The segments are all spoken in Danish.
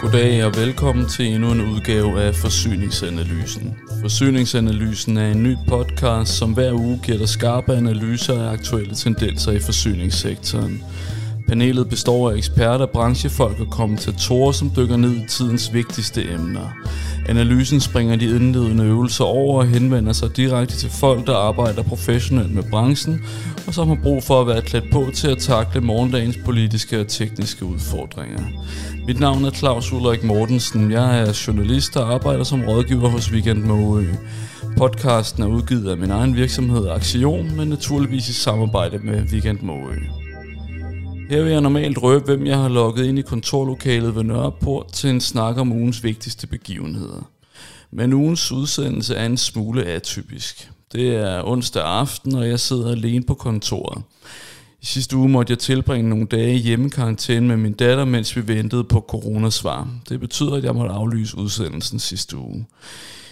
Goddag og velkommen til endnu en udgave af Forsyningsanalysen. Forsyningsanalysen er en ny podcast, som hver uge giver dig skarpe analyser af aktuelle tendenser i forsyningssektoren. Panelet består af eksperter, branchefolk og kommentatorer, som dykker ned i tidens vigtigste emner. Analysen springer de indledende øvelser over og henvender sig direkte til folk, der arbejder professionelt med branchen, og som har brug for at være klædt på til at takle morgendagens politiske og tekniske udfordringer. Mit navn er Claus Ulrik Mortensen. Jeg er journalist og arbejder som rådgiver hos Weekend Måø. Podcasten er udgivet af min egen virksomhed Aktion, men naturligvis i samarbejde med Weekend Måø. Her vil jeg normalt røbe, hvem jeg har logget ind i kontorlokalet ved Nørreport til en snak om ugens vigtigste begivenheder. Men ugens udsendelse er en smule atypisk. Det er onsdag aften, og jeg sidder alene på kontoret. I sidste uge måtte jeg tilbringe nogle dage i hjemmekarantæne med min datter, mens vi ventede på coronasvar. Det betyder, at jeg måtte aflyse udsendelsen sidste uge.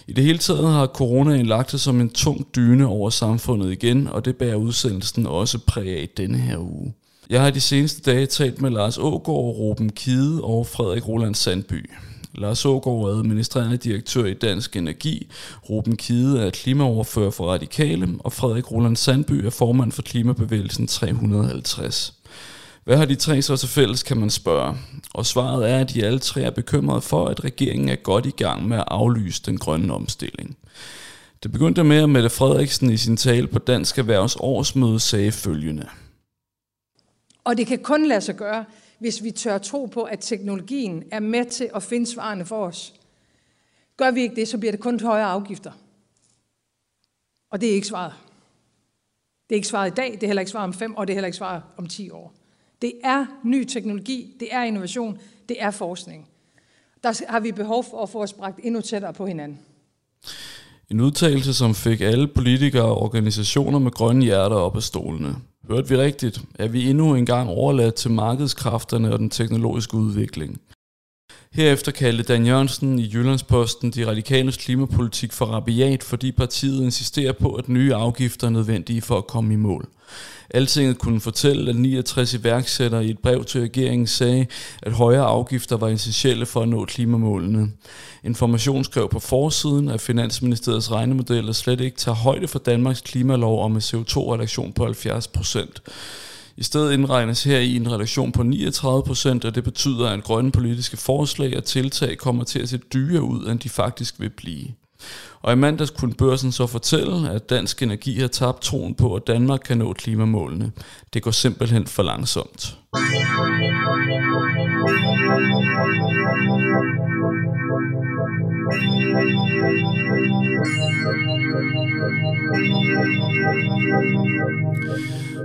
I det hele taget har coronaen lagt sig som en tung dyne over samfundet igen, og det bærer udsendelsen også præg af denne her uge. Jeg har de seneste dage talt med Lars Ågaard, Ruben Kide og Frederik Roland Sandby. Lars Ågaard er administrerende direktør i Dansk Energi, Ruben Kide er klimaoverfører for Radikale, og Frederik Roland Sandby er formand for Klimabevægelsen 350. Hvad har de tre så til fælles, kan man spørge. Og svaret er, at de alle tre er bekymrede for, at regeringen er godt i gang med at aflyse den grønne omstilling. Det begyndte med, at Mette Frederiksen i sin tale på Dansk Erhvervs årsmøde sagde følgende – og det kan kun lade sig gøre, hvis vi tør tro på, at teknologien er med til at finde svarene for os. Gør vi ikke det, så bliver det kun højere afgifter. Og det er ikke svaret. Det er ikke svaret i dag, det er heller ikke svaret om fem, og det er heller ikke svaret om 10 år. Det er ny teknologi, det er innovation, det er forskning. Der har vi behov for at få os bragt endnu tættere på hinanden. En udtalelse, som fik alle politikere og organisationer med grønne hjerter op af stolene. Hørte vi rigtigt? Er vi endnu engang overladt til markedskræfterne og den teknologiske udvikling? Herefter kaldte Dan Jørgensen i Jyllandsposten de radikales klimapolitik for rabiat, fordi partiet insisterer på, at nye afgifter er nødvendige for at komme i mål. Altinget kunne fortælle, at 69 iværksættere i et brev til regeringen sagde, at højere afgifter var essentielle for at nå klimamålene. Information skrev på forsiden, at Finansministeriets regnemodeller slet ikke tager højde for Danmarks klimalov om en CO2-reduktion på 70 procent. I stedet indregnes her i en reduktion på 39 procent, og det betyder, at grønne politiske forslag og tiltag kommer til at se dyre ud, end de faktisk vil blive. Og i mandags kunne børsen så fortælle, at Dansk Energi har tabt troen på, at Danmark kan nå klimamålene. Det går simpelthen for langsomt.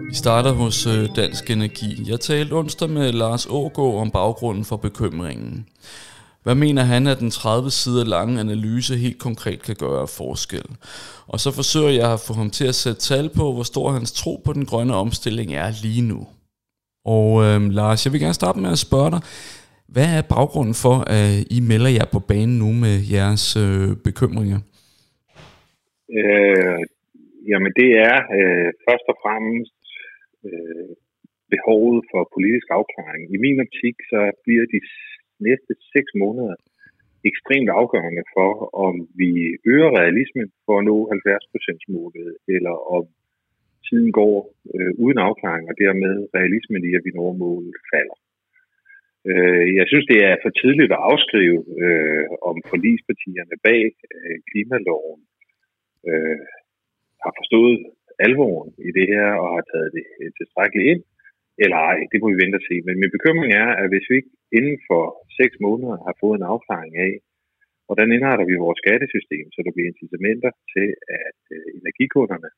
Vi starter hos øh, Dansk Energi. Jeg talte onsdag med Lars Ågaard om baggrunden for bekymringen. Hvad mener han, at den 30 sider lange analyse helt konkret kan gøre forskel? Og så forsøger jeg at få ham til at sætte tal på, hvor stor hans tro på den grønne omstilling er lige nu. Og øh, Lars, jeg vil gerne starte med at spørge dig, hvad er baggrunden for, at I melder jer på banen nu med jeres øh, bekymringer? Øh, jamen det er øh, først og fremmest øh, behovet for politisk afklaring. I min optik så bliver de næste seks måneder ekstremt afgørende for, om vi øger realismen for at nå 70 målet, eller om tiden går øh, uden afklaring, og dermed realismen i, at vi når målet falder. Øh, jeg synes, det er for tidligt at afskrive, øh, om forlispartierne bag øh, klimaloven øh, har forstået alvoren i det her og har taget det øh, tilstrækkeligt ind, eller ej, det må vi vente og se. Men min bekymring er, at hvis vi ikke inden for seks måneder har fået en afklaring af, hvordan indretter vi vores skattesystem, så der bliver incitamenter til, at øh, energikunderne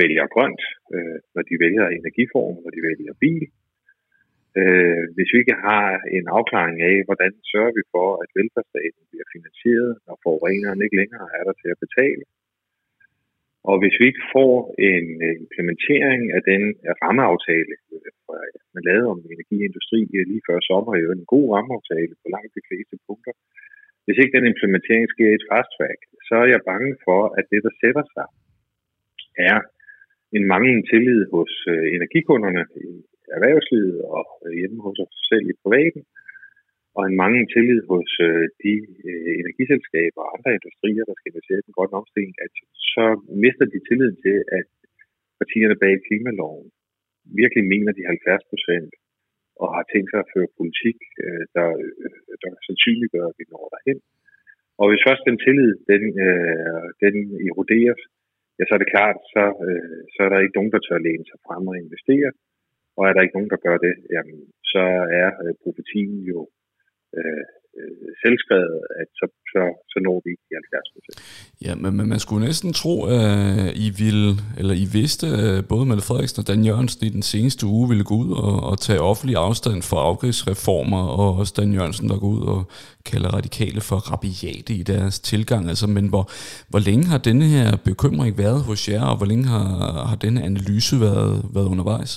vælger grønt, øh, når de vælger energiform, når de vælger bil. Øh, hvis vi ikke har en afklaring af, hvordan sørger vi for, at velfærdsstaten bliver finansieret, når forureneren ikke længere er der til at betale, og hvis vi ikke får en øh, implementering af den rammeaftale, øh, man lavede om energiindustri øh, lige før sommer, jo en god rammeaftale på langt de fleste punkter, hvis ikke den implementering sker i et fast track, så er jeg bange for, at det, der sætter sig, er en manglende tillid hos energikunderne i erhvervslivet og hjemme hos os selv i privaten, og en manglende tillid hos øh, de øh, energiselskaber og andre industrier, der skal investere i den grønne omstilling, at så mister de tilliden til, at partierne bag klimaloven virkelig mener de 70 procent og har tænkt sig at føre politik, øh, der, øh, der sandsynliggør, at vi når derhen. Og hvis først den tillid, den, øh, den eroderes, ja, så er det klart, så, øh, så er der ikke nogen, der tør læne sig frem og investere. Og er der ikke nogen, der gør det, jamen, så er øh, profetien jo øh, selvskrevet, at så, så, så når vi ikke de 70 procent. Ja, men, men man skulle næsten tro, at I ville, eller I vidste, at både Mette Frederiksen og Dan Jørgensen i den seneste uge ville gå ud og, og tage offentlig afstand for afgiftsreformer, og også Dan Jørgensen, der går ud og kalder radikale for rabiate i deres tilgang. Altså, men hvor, hvor længe har denne her bekymring været hos jer, og hvor længe har, har denne analyse været, været undervejs?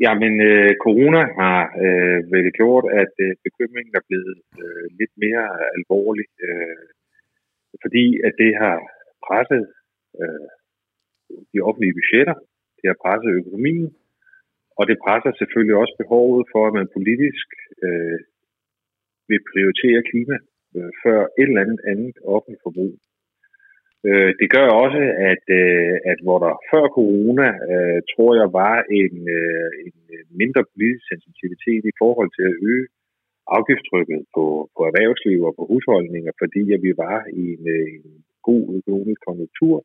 Jamen, øh, corona har øh, vel gjort, at øh, bekymringen er blevet øh, lidt mere alvorlig, øh, fordi at det har presset øh, de offentlige budgetter, det har presset økonomien, og det presser selvfølgelig også behovet for, at man politisk øh, vil prioritere klima øh, før et eller andet andet offentligt forbrug. Øh, det gør også, at, øh, at hvor der før corona, øh, tror jeg, var en, øh, en mindre politisk sensitivitet i forhold til at øge afgiftstrykket på, på erhvervsliv og på husholdninger, fordi at vi var i en, øh, en god økonomisk konjunktur.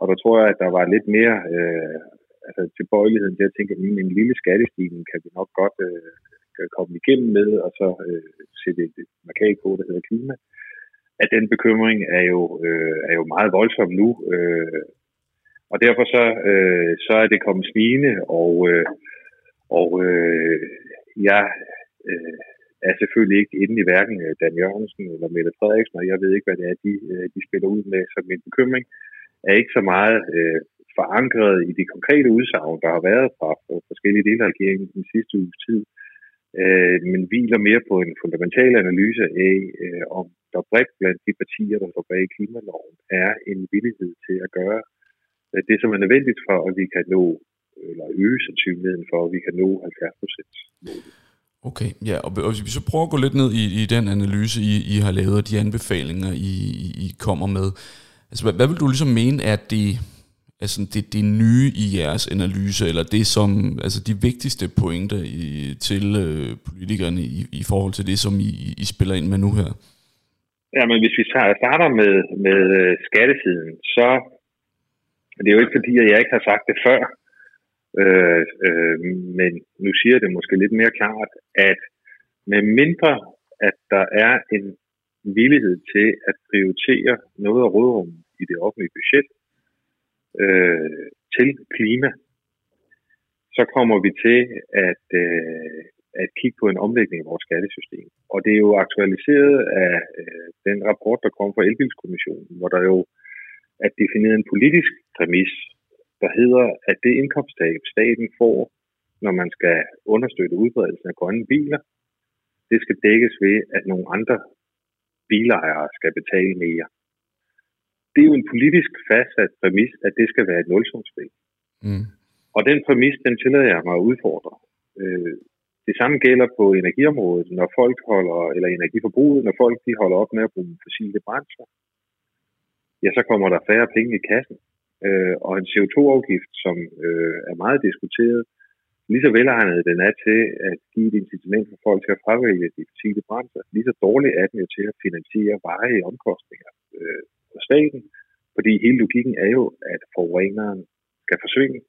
Og der tror jeg, at der var lidt mere øh, altså tilbøjeligheden til at tænke, at en lille skattestigning kan vi nok godt øh, komme igennem med, og så øh, sætte et markat på, der hedder klima. Øh, at den bekymring er jo, øh, er jo meget voldsom nu. Øh, og derfor så, øh, så er det kommet snigende, og, øh, og øh, jeg øh, er selvfølgelig ikke inde i hverken øh, Dan Jørgensen eller Mette Frederiksen, og jeg ved ikke, hvad det er, de, øh, de spiller ud med. Så min bekymring er ikke så meget øh, forankret i de konkrete udsagn, der har været fra forskellige dele af regeringen den sidste uges tid, øh, øh, men hviler mere på en fundamental analyse af, øh, om der bredt blandt de partier, der står bag klimaloven, er en villighed til at gøre øh, det, som er nødvendigt for, at vi kan nå, eller øge sandsynligheden for, at vi kan nå 70 procent Okay, ja, og, hvis vi så prøver at gå lidt ned i, i den analyse, I, I har lavet, og de anbefalinger, I, I, kommer med. Altså, hvad, hvad vil du ligesom mene at det, altså det, det nye i jeres analyse, eller det som, altså de vigtigste pointer i, til øh, politikerne i, i forhold til det, som I, I spiller ind med nu her? Ja, men hvis vi starter med, med øh, skattesiden, så det er jo ikke fordi, at jeg ikke har sagt det før, øh, øh, men nu siger jeg det måske lidt mere klart, at med mindre, at der er en villighed til at prioritere noget af rådrummet i det offentlige budget øh, til klima, så kommer vi til at, øh, at kigge på en omlægning af vores skattesystem. Og det er jo aktualiseret af øh, den rapport, der kom fra Elbilskommissionen, hvor der jo er defineret en politisk præmis, der hedder, at det indkomsttab, staten får, når man skal understøtte udbredelsen af grønne biler, det skal dækkes ved, at nogle andre bilejere skal betale mere. Det er jo en politisk fastsat præmis, at det skal være et nulsumsspil. Mm. Og den præmis, den tillader jeg mig at udfordre. Øh, det samme gælder på energiområdet, når folk holder, eller energiforbruget, når folk de holder op med at bruge fossile brændsler. Ja, så kommer der færre penge i kassen. Øh, og en CO2-afgift, som øh, er meget diskuteret, lige så velegnet den er til at give et incitament for folk til at fravælge de fossile brændsler, lige så dårligt er den jo til at finansiere varige omkostninger øh, for staten, fordi hele logikken er jo, at forureneren skal forsvinde,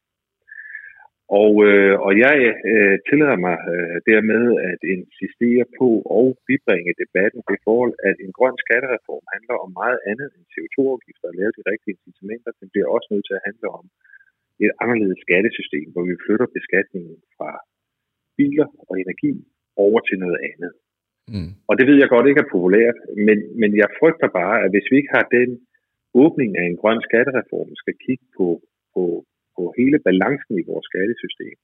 og, øh, og jeg øh, tillader mig øh, dermed at insistere på og bibringe debatten det forhold, at en grøn skattereform handler om meget andet end CO2-afgifter og lave de rigtige incitamenter. Den bliver også nødt til at handle om et anderledes skattesystem, hvor vi flytter beskatningen fra biler og energi over til noget andet. Mm. Og det ved jeg godt ikke er populært, men, men jeg frygter bare, at hvis vi ikke har den åbning af en grøn skattereform skal kigge på, på, på hele balancen i vores skattesystem,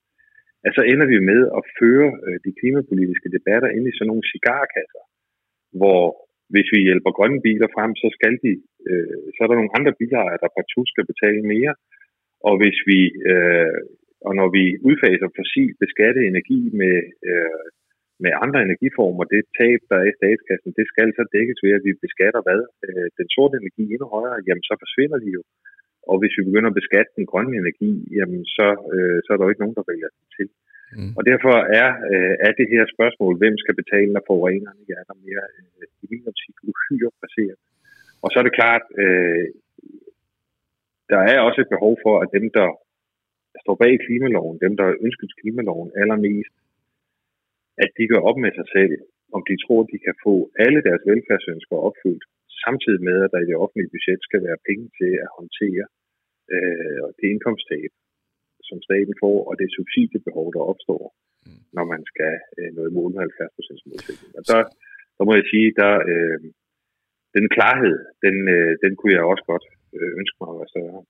at så ender vi med at føre øh, de klimapolitiske debatter ind i sådan nogle cigarkasser, hvor hvis vi hjælper grønne biler frem, så skal de, øh, så er der nogle andre bilejere, der partout skal betale mere. Og hvis vi, øh, og når vi udfaser fossil beskattet energi med, øh, med andre energiformer, det tab, der er i statskassen, det skal så dækkes ved, at vi beskatter hvad? Øh, den sorte energi endnu højere, jamen så forsvinder de jo. Og hvis vi begynder at beskatte den grønne energi, jamen så, øh, så er der jo ikke nogen, der vælger det til. Mm. Og derfor er, øh, er det her spørgsmål, hvem skal betale, når forurenerne er der mere øh, i min optik uhyre baseret. Og så er det klart, øh, der er også et behov for, at dem, der står bag klimaloven, dem, der ønsker klimaloven allermest, at de gør op med sig selv, om de tror, de kan få alle deres velfærdsønsker opfyldt, samtidig med, at der i det offentlige budget skal være penge til at håndtere øh, det indkomsttab, som staten får, og det subsidiebehov, der opstår, mm. når man skal øh, nå i mål med 70 procents målsætning. Og der, der må jeg sige, der øh, den klarhed, den, øh, den kunne jeg også godt ønske mig at være større.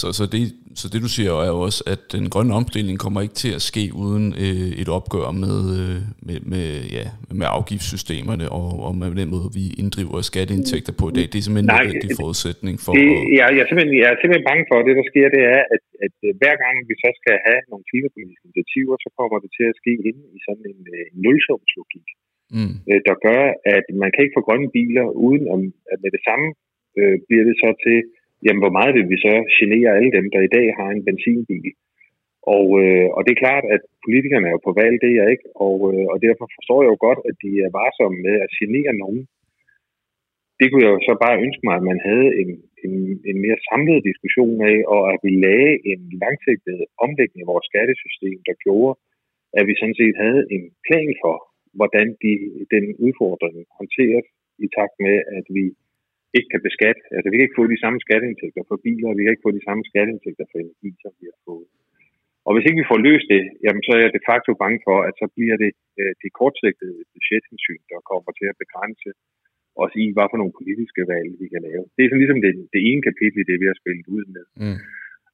Så, så, det, så det du siger er jo også, at den grønne omstilling kommer ikke til at ske uden øh, et opgør med, øh, med, med, ja, med afgiftssystemerne og, og med den måde, vi inddriver skatteindtægter på i dag. Det er simpelthen Nej, en nødvendig forudsætning for... Det, at... jeg, jeg, er simpelthen, jeg er simpelthen bange for, at det der sker, det er, at, at hver gang vi så skal have nogle klimapolitiske initiativer, så kommer det til at ske inde i sådan en, en nulsumslogik. Mm. Øh, der gør, at man kan ikke få grønne biler, uden om, at med det samme øh, bliver det så til, jamen hvor meget vil vi så genere alle dem, der i dag har en benzinbil. Og, øh, og det er klart, at politikerne er jo på valg, det er jeg ikke, og, øh, og derfor forstår jeg jo godt, at de er varsomme med at genere nogen. Det kunne jeg jo så bare ønske mig, at man havde en, en, en mere samlet diskussion af, og at vi lagde en langsigtet omlægning af vores skattesystem, der gjorde, at vi sådan set havde en plan for, hvordan de, den udfordring håndteres i takt med, at vi ikke kan beskatte. Altså vi kan ikke få de samme skatteindtægter for biler, og vi kan ikke få de samme skatteindtægter for energi, som vi har fået. Og hvis ikke vi får løst det, jamen så er jeg de facto bange for, at så bliver det øh, de kortsigtede budgethensyn, der kommer til at begrænse os i, hvad for nogle politiske valg vi kan lave. Det er sådan ligesom det, det ene kapitel i det, vi har spillet ud med. Mm.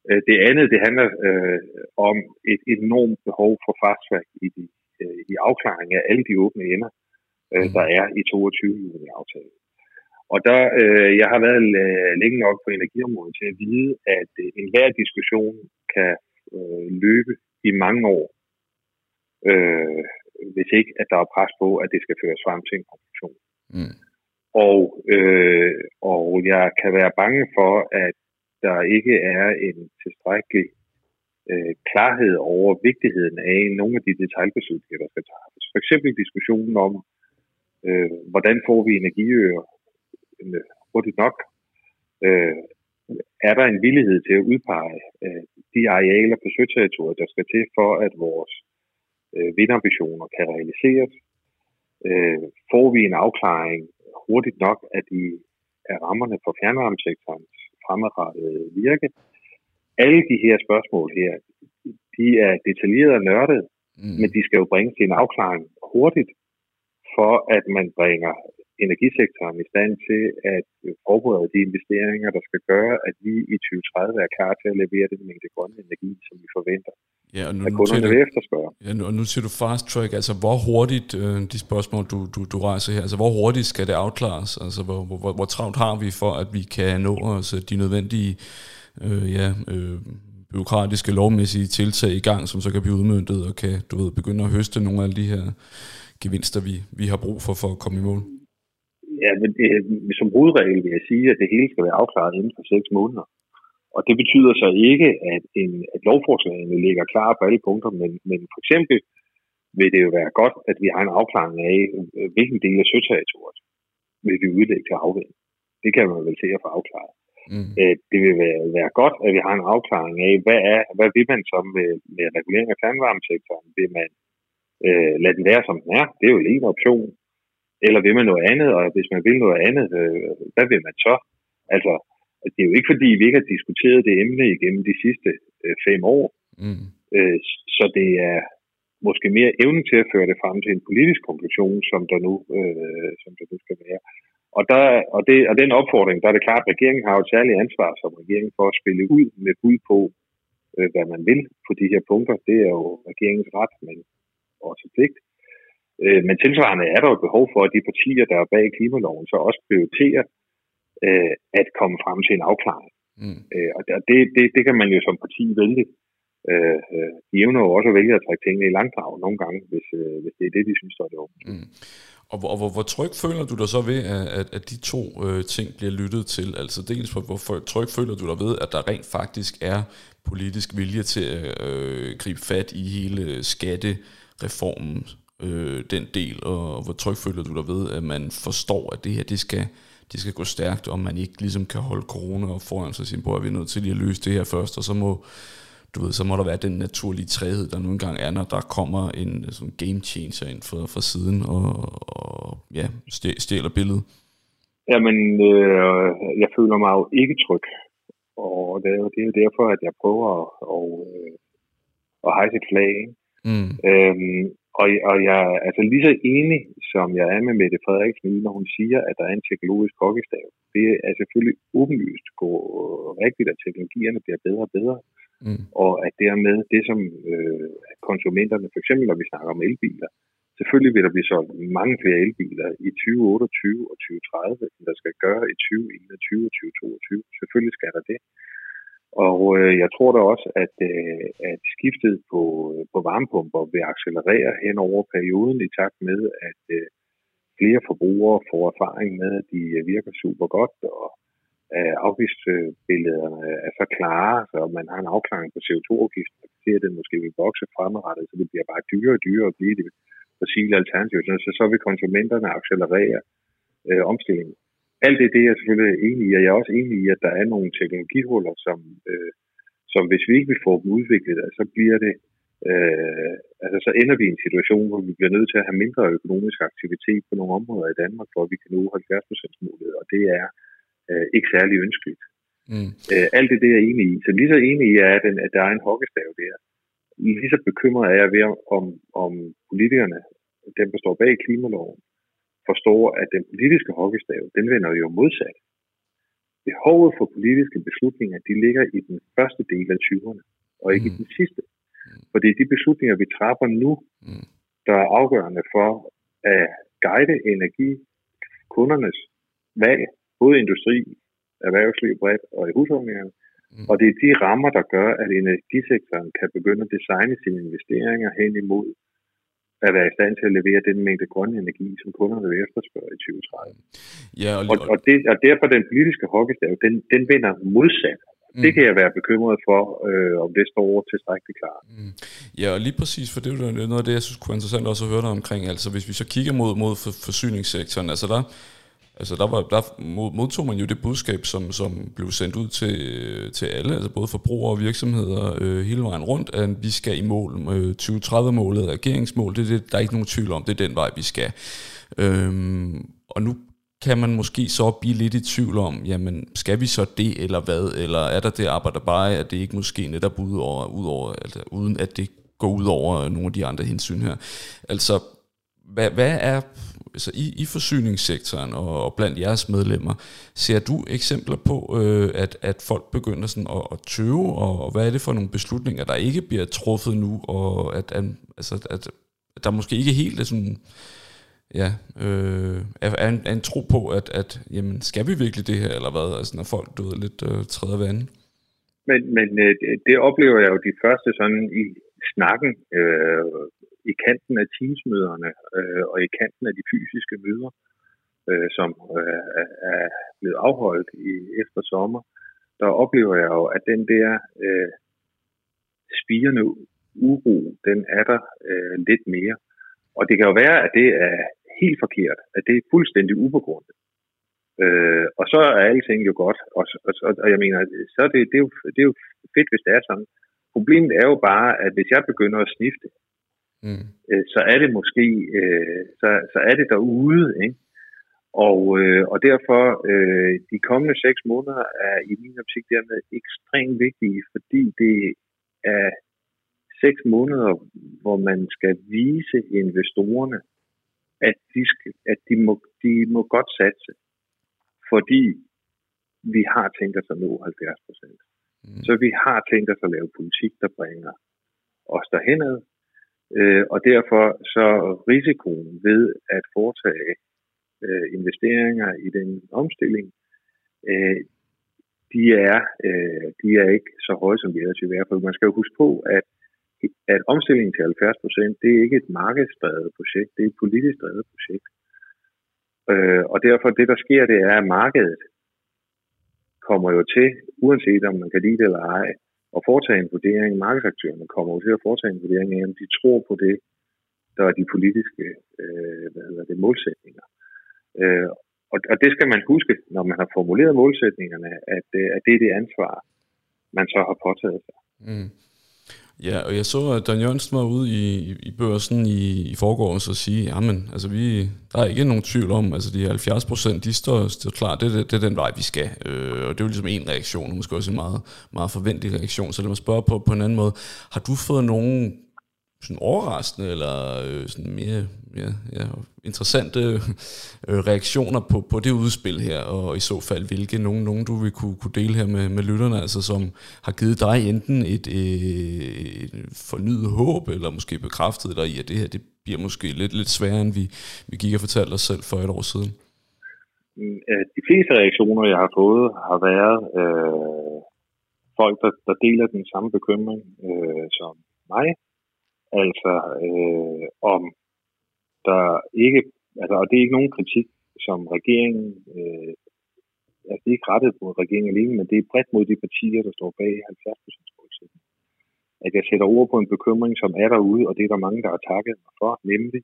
Øh, det andet, det handler øh, om et enormt behov for fast i, de, øh, i afklaring af alle de åbne ender, øh, mm. der er i 22 juni aftalen. Og der, øh, jeg har været øh, længe nok på energiområdet til at vide, at øh, enhver diskussion kan øh, løbe i mange år, øh, hvis ikke at der er pres på, at det skal føres frem til en konklusion. Mm. Og, øh, og jeg kan være bange for, at der ikke er en tilstrækkelig øh, klarhed over vigtigheden af nogle af de detaljbeslutninger, der skal tages. For eksempel diskussionen om, øh, hvordan får vi energiøer hurtigt nok. Øh, er der en villighed til at udpege øh, de arealer på søterritoriet, der skal til for, at vores øh, vindambitioner kan realiseres? Øh, får vi en afklaring hurtigt nok af de af rammerne for fjernvarmesektorens fremadrettede virke? Alle de her spørgsmål her, de er detaljeret og nørdet, mm. men de skal jo bringes til en afklaring hurtigt, for at man bringer energisektoren i stand til at forberede de investeringer, der skal gøre, at vi i 2030 er klar til at levere den mængde grønne energi, som vi forventer. Ja, og nu, at kunderne vil efterspørge. Ja, nu, og nu siger du fast track, altså hvor hurtigt, øh, de spørgsmål, du, du, du rejser her, altså hvor hurtigt skal det afklares? Altså hvor, hvor, hvor travlt har vi for, at vi kan nå os øh, de nødvendige øh, ja, øh, byråkratiske, lovmæssige tiltag i gang, som så kan blive udmyndtet og kan du ved, begynde at høste nogle af de her gevinster, vi, vi har brug for for at komme i mål? Ja, men det, som hovedregel vil jeg sige, at det hele skal være afklaret inden for seks måneder. Og det betyder så ikke, at, en, at lovforslagene ligger klar på alle punkter, men, men for eksempel vil det jo være godt, at vi har en afklaring af, hvilken del af søterritoriet vil vi udlægge til afvinding. Det kan man vel se at få afklaret. Mm. Øh, det vil være, være godt, at vi har en afklaring af, hvad, er, hvad vil man så med, med regulering af fjernvarmesektoren? Vil man øh, lade den være, som den er? Det er jo en option. Eller vil man noget andet, og hvis man vil noget andet, øh, hvad vil man så? Altså, det er jo ikke fordi, vi ikke har diskuteret det emne igennem de sidste øh, fem år. Mm. Øh, så det er måske mere evnen til at føre det frem til en politisk konklusion, som der nu, øh, som der nu skal være. Og, der, og, det, og den opfordring, der er det klart, at regeringen har jo et særligt ansvar som regering for at spille ud med bud på, øh, hvad man vil på de her punkter. Det er jo regeringens ret, men også pligt. Øh, men tilsvarende er der jo behov for, at de partier, der er bag klimaloven, så også prioriterer øh, at komme frem til en afklaring. Mm. Øh, og det, det, det kan man jo som parti vælge. Øh, øh, de evner jo også at vælge at trække tingene i langdrag nogle gange, hvis, øh, hvis det er det, de synes, der er det mm. Og, og hvor, hvor tryg føler du dig så ved, at, at de to øh, ting bliver lyttet til? Altså dels, hvor, hvor tryg føler du dig ved, at der rent faktisk er politisk vilje til at øh, gribe fat i hele skattereformen, øh, den del, og hvor tryg føler du dig ved, at man forstår, at det her, det skal, det skal gå stærkt, og man ikke ligesom kan holde corona og foran sig og sige, at vi er nødt til lige at løse det her først, og så må, du ved, så må der være den naturlige træhed, der nogle gange er, når der kommer en sådan game changer ind fra, fra siden og, og ja, stjæler billedet. Jamen, øh, jeg føler mig jo ikke tryg. Og det er jo, det er jo derfor, at jeg prøver at, at, øh, at hejse et flag. Mm. Øhm, og, og jeg er altså lige så enig, som jeg er med Mette Frederiksen når hun siger, at der er en teknologisk hockeystav. Det er selvfølgelig åbenlyst går rigtigt, at teknologierne bliver bedre og bedre. Mm. Og at dermed det, som øh, konsumenterne, for eksempel når vi snakker om elbiler, selvfølgelig vil der blive solgt mange flere elbiler i 2028 og 2030, end der skal gøre i 2021 og 2022. Selvfølgelig skal der det. Og øh, jeg tror da også, at, øh, at skiftet på, på varmepumper vil accelerere hen over perioden i takt med, at øh, flere forbrugere får erfaring med, at de øh, virker super godt, og at afgiftsbillederne øh, er så klare, så man har en afklaring på CO2-afgiften, og ser, at den måske vil vokse fremadrettet, så det bliver bare dyrere og dyrere at blive det fossile alternativ. Så, så vil konsumenterne accelerere øh, omstillingen alt det, det er jeg selvfølgelig enig i, og jeg er også enig i, at der er nogle teknologihuller, som, øh, som hvis vi ikke vil få dem udviklet, så bliver det, øh, altså så ender vi i en situation, hvor vi bliver nødt til at have mindre økonomisk aktivitet på nogle områder i Danmark, for at vi kan nå 70 målet, og det er øh, ikke særlig ønskeligt. Mm. Øh, alt det, det er jeg enig i. Så lige så enig i er, at, at der er en hockeystav der. Lige så bekymret er jeg ved, om, om politikerne, dem der står bag klimaloven, forstår, at den politiske hockeystav, den vender jo modsat. Behovet for politiske beslutninger, de ligger i den første del af 20'erne, og ikke mm. i den sidste. For det er de beslutninger, vi træffer nu, mm. der er afgørende for at guide energi kundernes valg, både industri, erhvervsliv bredt og i husholdningerne. Mm. Og det er de rammer, der gør, at energisektoren kan begynde at designe sine investeringer hen imod at være i stand til at levere den mængde grønne energi, som kunderne vil efterspørge i 2030. Ja, og, og, og, det, og derfor den politiske hockeystav, den, den vinder modsat. Mm. Det kan jeg være bekymret for, øh, om det står tilstrækkeligt klart. Mm. Ja, og lige præcis, for det er noget af det, jeg synes kunne være interessant også at høre dig omkring. Altså, hvis vi så kigger mod, mod forsyningssektoren, altså der, Altså der, var, der modtog man jo det budskab, som, som blev sendt ud til, til alle, altså både forbrugere og virksomheder øh, hele vejen rundt, at vi skal i mål. Øh, 2030-målet regeringsmål, det, det, der er ikke nogen tvivl om, det er den vej, vi skal. Øhm, og nu kan man måske så blive lidt i tvivl om, jamen skal vi så det eller hvad, eller er der det arbejde bare, at det ikke måske netop ud over, ud over altså, uden at det går ud over nogle af de andre hensyn her. Altså, hvad, hvad er altså i, i forsyningssektoren og, og blandt jeres medlemmer, ser du eksempler på, øh, at, at folk begynder sådan at, at tøve, og, og hvad er det for nogle beslutninger, der ikke bliver truffet nu, og at, at, altså, at, at der måske ikke helt er sådan, ja, øh, er, er, en, er en tro på, at, at jamen, skal vi virkelig det her, eller hvad, altså når folk du ved, lidt øh, træder vandet? Men, men øh, det oplever jeg jo de første sådan i snakken øh, i kanten af teamsmøderne øh, og i kanten af de fysiske møder, øh, som øh, er blevet afholdt i efter sommer, der oplever jeg jo, at den der øh, spirende uro, den er der øh, lidt mere. Og det kan jo være, at det er helt forkert, at det er fuldstændig ubegrundet. Øh, og så er alting jo godt, og, og, og jeg mener, så er det, det, er jo, det er jo fedt, hvis det er sådan. Problemet er jo bare, at hvis jeg begynder at snifte, mm. øh, så er det måske, øh, så, så er det derude, ikke? Og, øh, og derfor, øh, de kommende seks måneder er i min optik dermed ekstremt vigtige, fordi det er seks måneder, hvor man skal vise investorerne, at de, skal, at de, må, de må godt satse. fordi vi har tænkt os at nå 70 procent. Mm. Så vi har tænkt os at lave politik, der bringer os derhenad, øh, og derfor så risikoen ved at foretage øh, investeringer i den omstilling, øh, de er, øh, de er ikke så høje, som de ellers i være. For Man skal jo huske på, at, at omstillingen til 70 procent, det er ikke et markedsdrevet projekt, det er et politisk drevet projekt. Øh, og derfor det, der sker, det er, at markedet kommer jo til, uanset om man kan lide det eller ej, at foretage en vurdering. Markedsaktørerne kommer jo til at foretage en vurdering af, om de tror på det, der er de politiske øh, hvad hedder det, målsætninger. Øh, og, og det skal man huske, når man har formuleret målsætningerne, at, øh, at det er det ansvar, man så har påtaget sig. Mm. Ja, og jeg så, at Dan Jørgensen var ude i, i børsen i, i forgårs og sige, jamen, altså vi, der er ikke nogen tvivl om, altså de 70 procent, de står, står klar, det, det, det er den vej, vi skal. Øh, og det er jo ligesom en reaktion, og måske også en meget, meget forventelig reaktion. Så lad mig spørge på, på en anden måde. Har du fået nogen sådan overraskende eller øh, sådan mere ja, ja, interessante øh, reaktioner på, på det udspil her, og i så fald hvilke nogen, nogen du vil kunne, kunne dele her med, med lytterne, altså som har givet dig enten et, øh, et fornyet håb, eller måske bekræftet dig i, at det her det bliver måske lidt, lidt sværere, end vi, vi gik og fortalte os selv for et år siden? Mm, de fleste reaktioner, jeg har fået, har været øh, folk, der, der deler den samme bekymring øh, som mig, Altså øh, om der ikke, altså, og det er ikke nogen kritik, som regeringen, øh, altså det er ikke rettet mod regeringen alene, men det er bredt mod de partier, der står bag 70 procent At jeg sætter ord på en bekymring, som er derude, og det er der mange, der har takket mig for, nemlig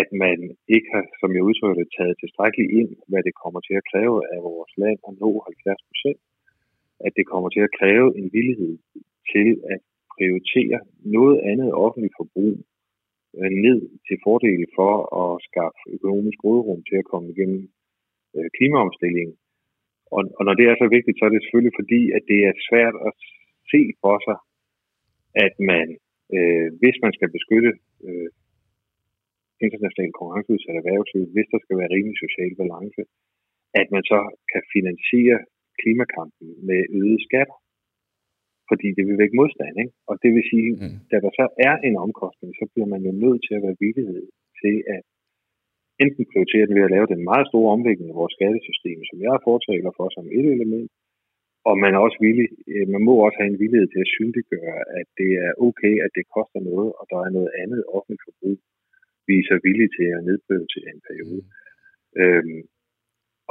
at man ikke har, som jeg udtrykker det, taget tilstrækkeligt ind, hvad det kommer til at kræve af vores land at nå 70 procent. At det kommer til at kræve en villighed til at prioritere noget andet offentligt forbrug øh, ned til fordel for at skaffe økonomisk rådrum til at komme igennem øh, klimaomstillingen. Og, og når det er så vigtigt, så er det selvfølgelig fordi, at det er svært at se for sig, at man, øh, hvis man skal beskytte øh, internationalt konkurrenceudsat erhvervsliv, hvis der skal være rimelig social balance, at man så kan finansiere klimakampen med øgede skatter fordi det vil vække modstand. Ikke? Og det vil sige, mm. da der så er en omkostning, så bliver man jo nødt til at være villighed til at enten prioritere den ved at lave den meget store omlægning af vores skattesystem, som jeg er fortaler for som et element, og man er også villig, øh, man må også have en villighed til at synliggøre, at det er okay, at det koster noget, og der er noget andet offentligt forbrug, vi er så villige til at nedprioritere en periode. Mm. Øhm,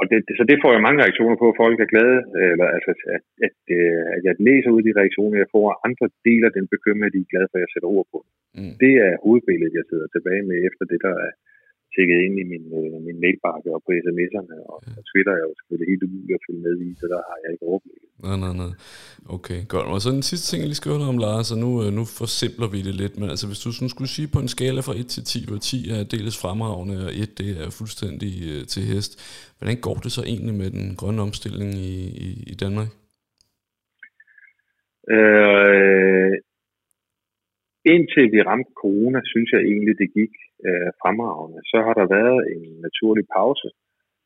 og det, så det får jeg mange reaktioner på, at folk er glade, eller altså, at, at, at, øh, at jeg læser ud de reaktioner, jeg får, og andre deler den bekymring, de er glade for, at jeg sætter ord på. Mm. Det er hovedbilledet, jeg sidder tilbage med efter det, der er tjekket ind i min, øh, min mailbakke og på sms'erne, og ja. Twitter er jo selvfølgelig helt umuligt at følge med i, så der har jeg ikke overblik. Nej, nej, nej. Okay, godt. Og så den sidste ting, jeg lige skal høre om, Lars, og nu, øh, nu forsimpler vi det lidt, men altså hvis du sådan skulle sige på en skala fra 1 til 10, hvor 10 er dels fremragende, og 1 det er fuldstændig uh, til hest, hvordan går det så egentlig med den grønne omstilling i, i, i Danmark? Øh, indtil vi ramte corona, synes jeg egentlig, det gik øh, fremragende. Så har der været en naturlig pause.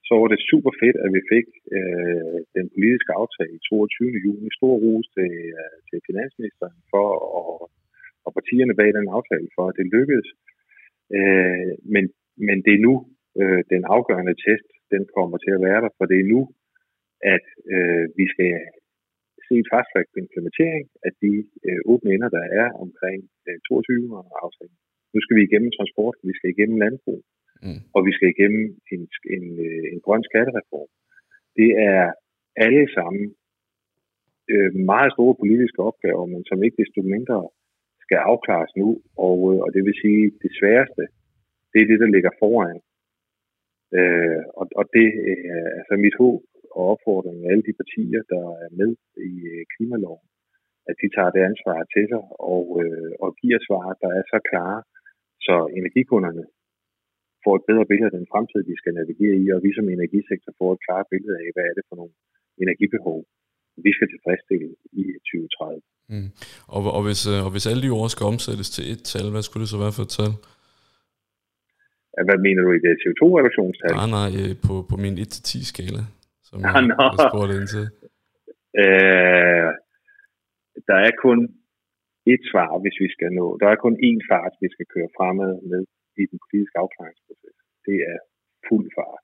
Så var det super fedt, at vi fik øh, den politiske aftale i 22. juni. Stor ros til, øh, til finansministeren for og, og partierne bag den aftale for, at det lykkedes. Øh, men, men det er nu, øh, den afgørende test, den kommer til at være der, for det er nu, at øh, vi skal et fast track implementering af de øh, åbne ender, der er omkring øh, 22 aftalen. Nu skal vi igennem transport, vi skal igennem landbrug, mm. og vi skal igennem en, en, øh, en grøn skattereform. Det er alle sammen øh, meget store politiske opgaver, men som ikke desto mindre skal afklares nu, og, øh, og det vil sige, det sværeste, det er det, der ligger foran. Øh, og, og det er altså mit håb og opfordring af alle de partier, der er med i øh, klimaloven, at de tager det ansvar til sig og, øh, og giver svar, der er så klare, så energikunderne får et bedre billede af den fremtid, de skal navigere i, og vi som energisektor får et klart billede af, hvad er det for nogle energibehov, vi skal tilfredsstille i 2030. Mm. Og, og, hvis, øh, og hvis alle de ord skal omsættes til et tal, hvad skulle det så være for et tal? Hvad mener du i det CO2-reduktionstal? Nej, nej, på, på min 1-10-skala. Som jeg har spurgt ind til. Øh, der er kun et svar, hvis vi skal nå. Der er kun én fart, vi skal køre fremad med i den politiske afklaringsproces. Det er fuld fart.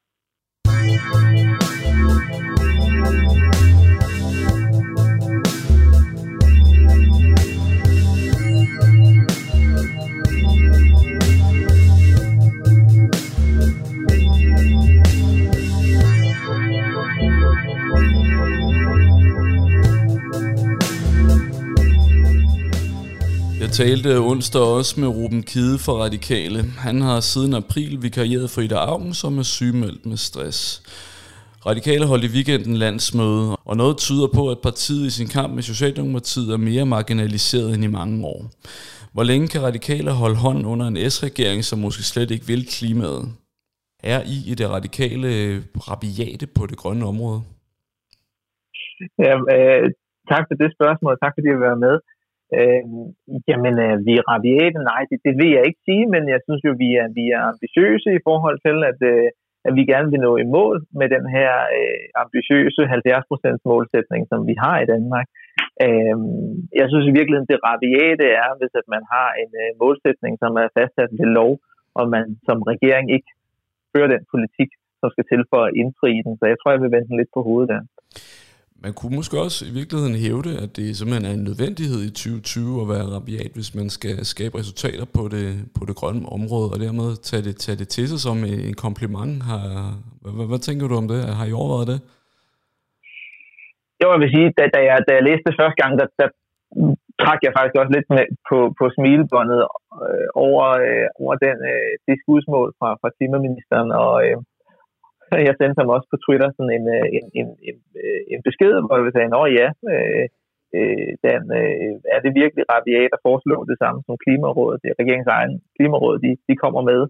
Jeg talte onsdag også med Ruben Kide fra Radikale. Han har siden april vikarieret for Ida Augen, som er sygemeldt med stress. Radikale holdt i weekenden landsmøde, og noget tyder på, at partiet i sin kamp med Socialdemokratiet er mere marginaliseret end i mange år. Hvor længe kan Radikale holde hånd under en S-regering, som måske slet ikke vil klimaet? Er I i det radikale rabiate på det grønne område? Ja, øh, tak for det spørgsmål, tak fordi jeg være med. Øh, jamen, øh, vi er rabiate? Nej, det, det vil jeg ikke sige, men jeg synes jo, vi er, vi er ambitiøse i forhold til, at, øh, at vi gerne vil nå i mål med den her øh, ambitiøse 70% målsætning, som vi har i Danmark. Øh, jeg synes i virkeligheden, det rabiate er, hvis at man har en øh, målsætning, som er fastsat ved lov, og man som regering ikke fører den politik, som skal til for at indfri den. Så jeg tror, jeg vil vente lidt på hovedet der. Man kunne måske også i virkeligheden hævde, at det simpelthen er en nødvendighed i 2020 at være rabiat, hvis man skal skabe resultater på det, på det grønne område, og dermed tage det, tage det til sig som en kompliment. Har, hvad, hvad tænker du om det? Har I overvejet det? Jo, jeg vil sige, da, da, jeg, da jeg læste det første gang, der, der trak jeg faktisk også lidt med på, på smilebåndet øh, over, øh, over den, øh, det skudsmål fra, fra klimaministeren, og, øh, jeg sendte ham også på Twitter sådan en, øh, en, en, en, øh, en besked, hvor jeg sagde, at ja, øh, Dan, øh, er det virkelig rabiat at foreslå det samme som Klimarådet, det er regeringens egen Klimaråd, de, de kommer med.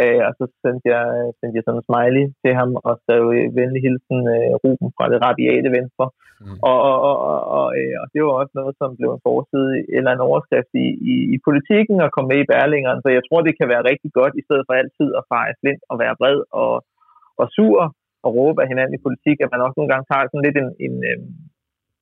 Øh, og så sendte jeg, sendte jeg sådan en smiley til ham og skrev venlig hilsen øh, Ruben fra det rabiate venstre. Mm. Og, og, og, og, og det var også noget, som blev en forside eller en overskrift i, i, i politikken og kom med i Berlingeren. Så jeg tror, det kan være rigtig godt, i stedet for altid at fare flint og være bred og, og sur og råbe af hinanden i politik, at man også nogle gange tager sådan lidt en, en øh,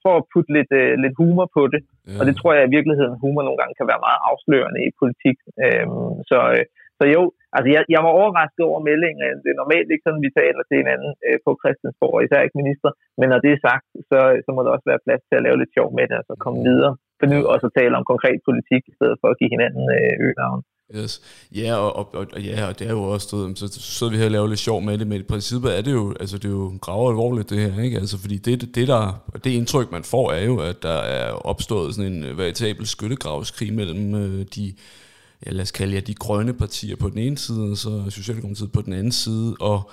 for at putte lidt, øh, lidt humor på det. Ja. Og det tror jeg i virkeligheden, humor nogle gange kan være meget afslørende i politik. Øhm, så, øh, så jo, altså jeg, jeg var overrasket over meldingen. Det er normalt ikke sådan, vi taler til hinanden øh, på Christiansborg, især ikke minister. Men når det er sagt, så, så må der også være plads til at lave lidt sjov med det, og så komme videre. For nu også at tale om konkret politik, i stedet for at give hinanden øh, øgenavn. Yes. Ja, og, og, og, ja, og det er jo også, du, så sidder vi her og laver lidt sjov med det, men i princippet er det jo, altså det er jo graver alvorligt det her, ikke? Altså fordi det, det, der, det indtryk man får er jo, at der er opstået sådan en veritabel skyttegravskrig mellem øh, de, ja, lad os kalde jer, de grønne partier på den ene side, og så Socialdemokratiet på den anden side, og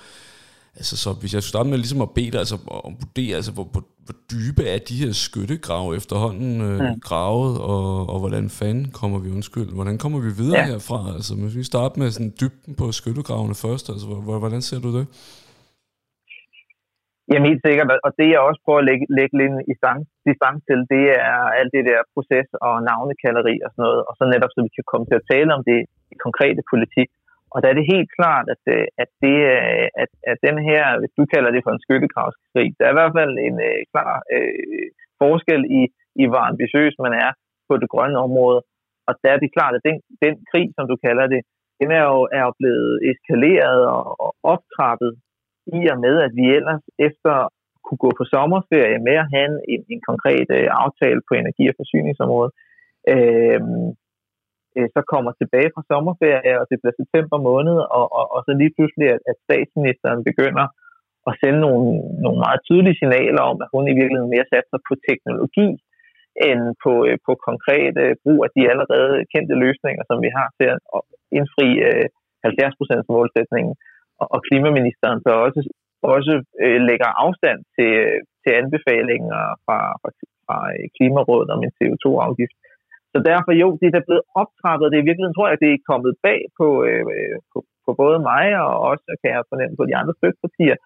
Altså, så hvis jeg skulle starte med ligesom at bede dig altså, at vurdere, altså, hvor, hvor, hvor dybe er de her skyttegrave efterhånden øh, ja. gravet, og, og hvordan fanden kommer vi, undskyld, hvordan kommer vi videre ja. herfra? Altså, hvis vi starter med sådan dybden på skyttegravene først, altså, hvordan ser du det? Jamen helt sikkert, og det jeg også prøver at lægge, lægge lidt i distance til, det er alt det der proces og navnekalleri og sådan noget, og så netop så vi kan komme til at tale om det konkrete politik. Og der er det helt klart, at, øh, at, det, øh, at, at den her, hvis du kalder det for en skyttegravskrig, der er i hvert fald en øh, klar øh, forskel i, i, hvor ambitiøs man er på det grønne område. Og der er det klart, at den, den krig, som du kalder det, den er jo, er jo blevet eskaleret og, og optrappet i og med, at vi ellers efter kunne gå på sommerferie med at have en, en konkret øh, aftale på energi- og forsyningsområdet, øh, øh, så kommer tilbage fra sommerferie, og det bliver september måned, og, og, og så lige pludselig, at, at statsministeren begynder at sende nogle, nogle meget tydelige signaler om, at hun i virkeligheden mere satser på teknologi, end på, øh, på konkret øh, brug af de allerede kendte løsninger, som vi har til at indfri øh, 70% målsætningen. Og, og klimaministeren så også, også øh, lægger afstand til, øh, til anbefalinger fra, fra, fra øh, Klimarådet om en CO2-afgift. Så derfor jo, det er blevet optrappet. Det er i virkeligheden, tror jeg, at det er kommet bag på, øh, på, på både mig og også, kan jeg fornemme, på de andre støttepartier,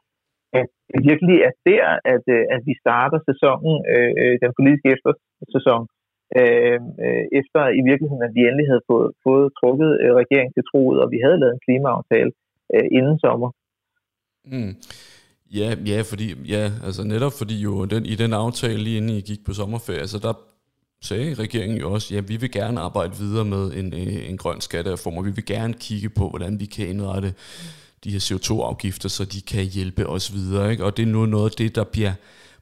at det virkelig er der, at, øh, at vi starter sæsonen, øh, øh den politiske eftersæson, øh, øh, efter i virkeligheden, at vi endelig havde fået, fået trukket øh, regeringen til troet, og vi havde lavet en klimaaftale øh, inden sommer. Mm. Ja, ja, fordi, ja, altså netop fordi jo den, i den aftale lige inden I gik på sommerferie, altså der sagde regeringen jo også, ja, vi vil gerne arbejde videre med en, øh, en grøn skattereform, og vi vil gerne kigge på, hvordan vi kan indrette de her CO2-afgifter, så de kan hjælpe os videre. Ikke? Og det er nu noget af det, der bliver,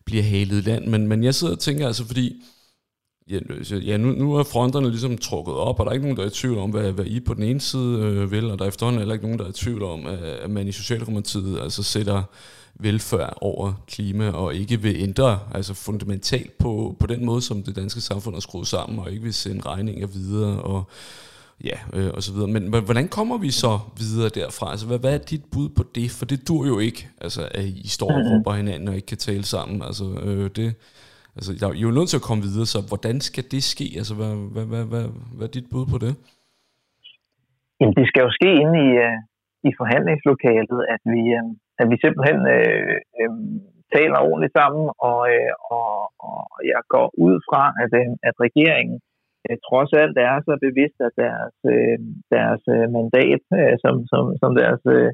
bliver halet i land. Men, men jeg sidder og tænker altså, fordi ja, ja nu, nu er fronterne ligesom trukket op, og der er ikke nogen, der er i tvivl om, hvad, hvad I på den ene side øh, vil, og der er efterhånden heller ikke nogen, der er i tvivl om, at, at man i Socialdemokratiet altså sætter velfærd over klima, og ikke vil ændre altså fundamentalt på, på den måde, som det danske samfund er skruet sammen, og ikke vil sende regninger videre, og ja, øh, og så videre. Men hvordan kommer vi så videre derfra? Altså, hvad, hvad er dit bud på det? For det dur jo ikke, altså, at I står og mm-hmm. råber hinanden og ikke kan tale sammen. Altså, øh, det, altså, I er jo nødt til at komme videre, så hvordan skal det ske? Altså, hvad, hvad, hvad, hvad, hvad er dit bud på det? Jamen, det skal jo ske inde i, uh, i forhandlingslokalet, at vi, uh, at vi simpelthen øh, øh, taler ordentligt sammen, og, øh, og, og jeg går ud fra, at, uh, at regeringen øh, trods alt er så bevidst, at deres, øh, deres øh, mandat, øh, som, som, som deres, øh,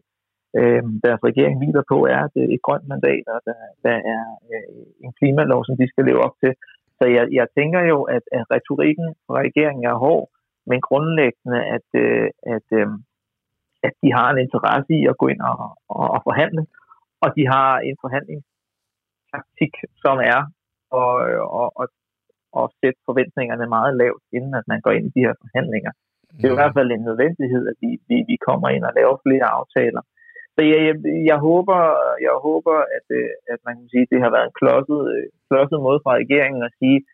øh deres regering hviler på, er et, et grønt mandat, og der, der er øh, en klimalov, som de skal leve op til. Så jeg, jeg tænker jo, at, at retorikken fra regeringen er hård, men grundlæggende, at, øh, at, øh, at de har en interesse i at gå ind og, og, og forhandle, og de har en forhandlingstaktik, som er og, og, og at sætte forventningerne meget lavt, inden at man går ind i de her forhandlinger. Det er i hvert fald en nødvendighed, at vi, vi, vi kommer ind og laver flere aftaler. Så jeg, jeg, jeg håber, jeg håber at, øh, at man kan sige, at det har været en klodset, klodset måde fra regeringen at sige, at,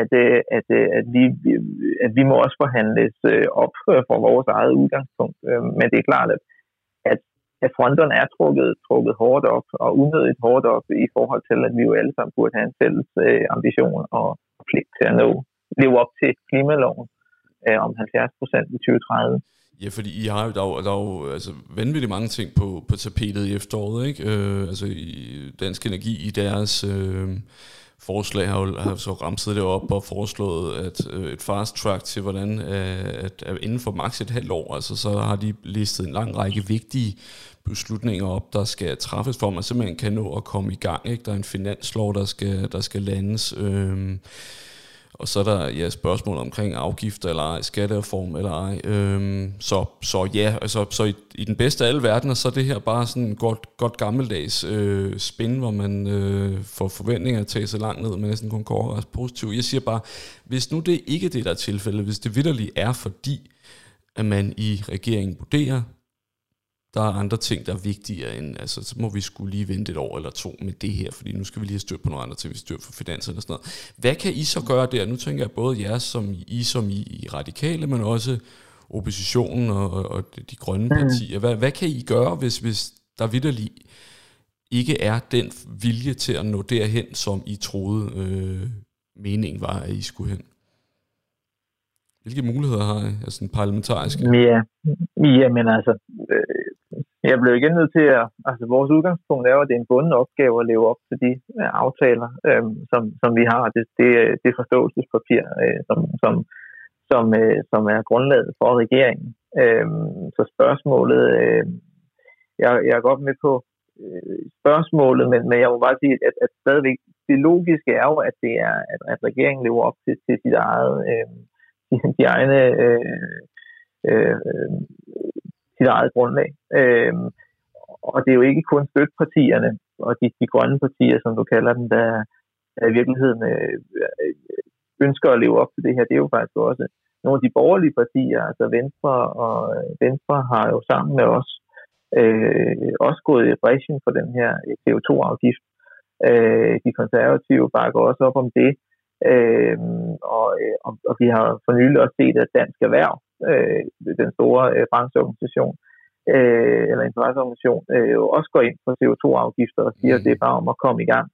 at, øh, at, øh, at, vi, øh, at vi må også forhandles op fra vores eget udgangspunkt. Men det er klart, at, at, at fronterne er trukket, trukket hårdt op, og unødigt hårdt op i forhold til, at vi jo alle sammen burde have en fælles ambition og, pligt til at nå, leve op til klimaloven om 70 procent i 2030. Ja, fordi I har jo, der er der er jo altså, vanvittigt mange ting på, på tapetet i efteråret, ikke? Øh, altså i Dansk Energi i deres øh, forslag har jo har så ramset det op og foreslået at øh, et fast track til, hvordan øh, at, at inden for maks et halvt år, altså så har de listet en lang række vigtige beslutninger op, der skal træffes for, at man simpelthen kan nå at komme i gang. Ikke? Der er en finanslov, der skal, der skal landes. Øh, og så er der ja, spørgsmål omkring afgifter eller ej, skattereform eller ej. Øhm, så, så ja, altså, så i, i den bedste af alle verdener, så er det her bare sådan en godt, godt gammeldags øh, spin, hvor man øh, får forventninger til at så langt ned, men næsten kun går ret positivt. Jeg siger bare, hvis nu det ikke er det, der er tilfældet, hvis det vidderligt er fordi, at man i regeringen vurderer, der er andre ting, der er vigtigere end, altså så må vi skulle lige vente et år eller to med det her, fordi nu skal vi lige have styr på nogle andre ting, vi styr for finanserne og sådan noget. Hvad kan I så gøre der? Nu tænker jeg både jer som I som I, I radikale, men også oppositionen og, og de grønne mm. partier. Hvad, hvad kan I gøre, hvis, hvis der vidderligt ikke er den vilje til at nå derhen, som I troede øh, meningen var, at I skulle hen? Hvilke muligheder har I, altså den parlamentariske? Ja, ja men altså, øh, jeg blev igen nødt til at, altså vores udgangspunkt er jo, at det er en bunden opgave at leve op til de uh, aftaler, øh, som, som vi har. Det, det, det forståelsespapir, øh, som, som, som, øh, som er grundlaget for regeringen. Øh, så spørgsmålet, øh, jeg, jeg er godt med på øh, spørgsmålet, men, men jeg må bare sige, at, at stadigvæk det logiske er jo, at det er, at, at regeringen lever op til, til sit eget, øh, de, de egne øh, øh, sit eget grundlag. Øh, og det er jo ikke kun støttepartierne og de, de grønne partier, som du kalder dem, der, der i virkeligheden øh, ønsker at leve op til det her. Det er jo faktisk også nogle af de borgerlige partier, altså Venstre og øh, Venstre har jo sammen med os øh, også gået i bræschen for den her øh, CO2-afgift. Øh, de konservative bakker også op om det. Øh, og, øh, og, og vi har for nylig også set, at Dansk Erhverv øh, den store øh, brancheorganisation, øh, eller interesseorganisation, øh, også går ind for CO2-afgifter og siger, mm. at det er bare om at komme i gang.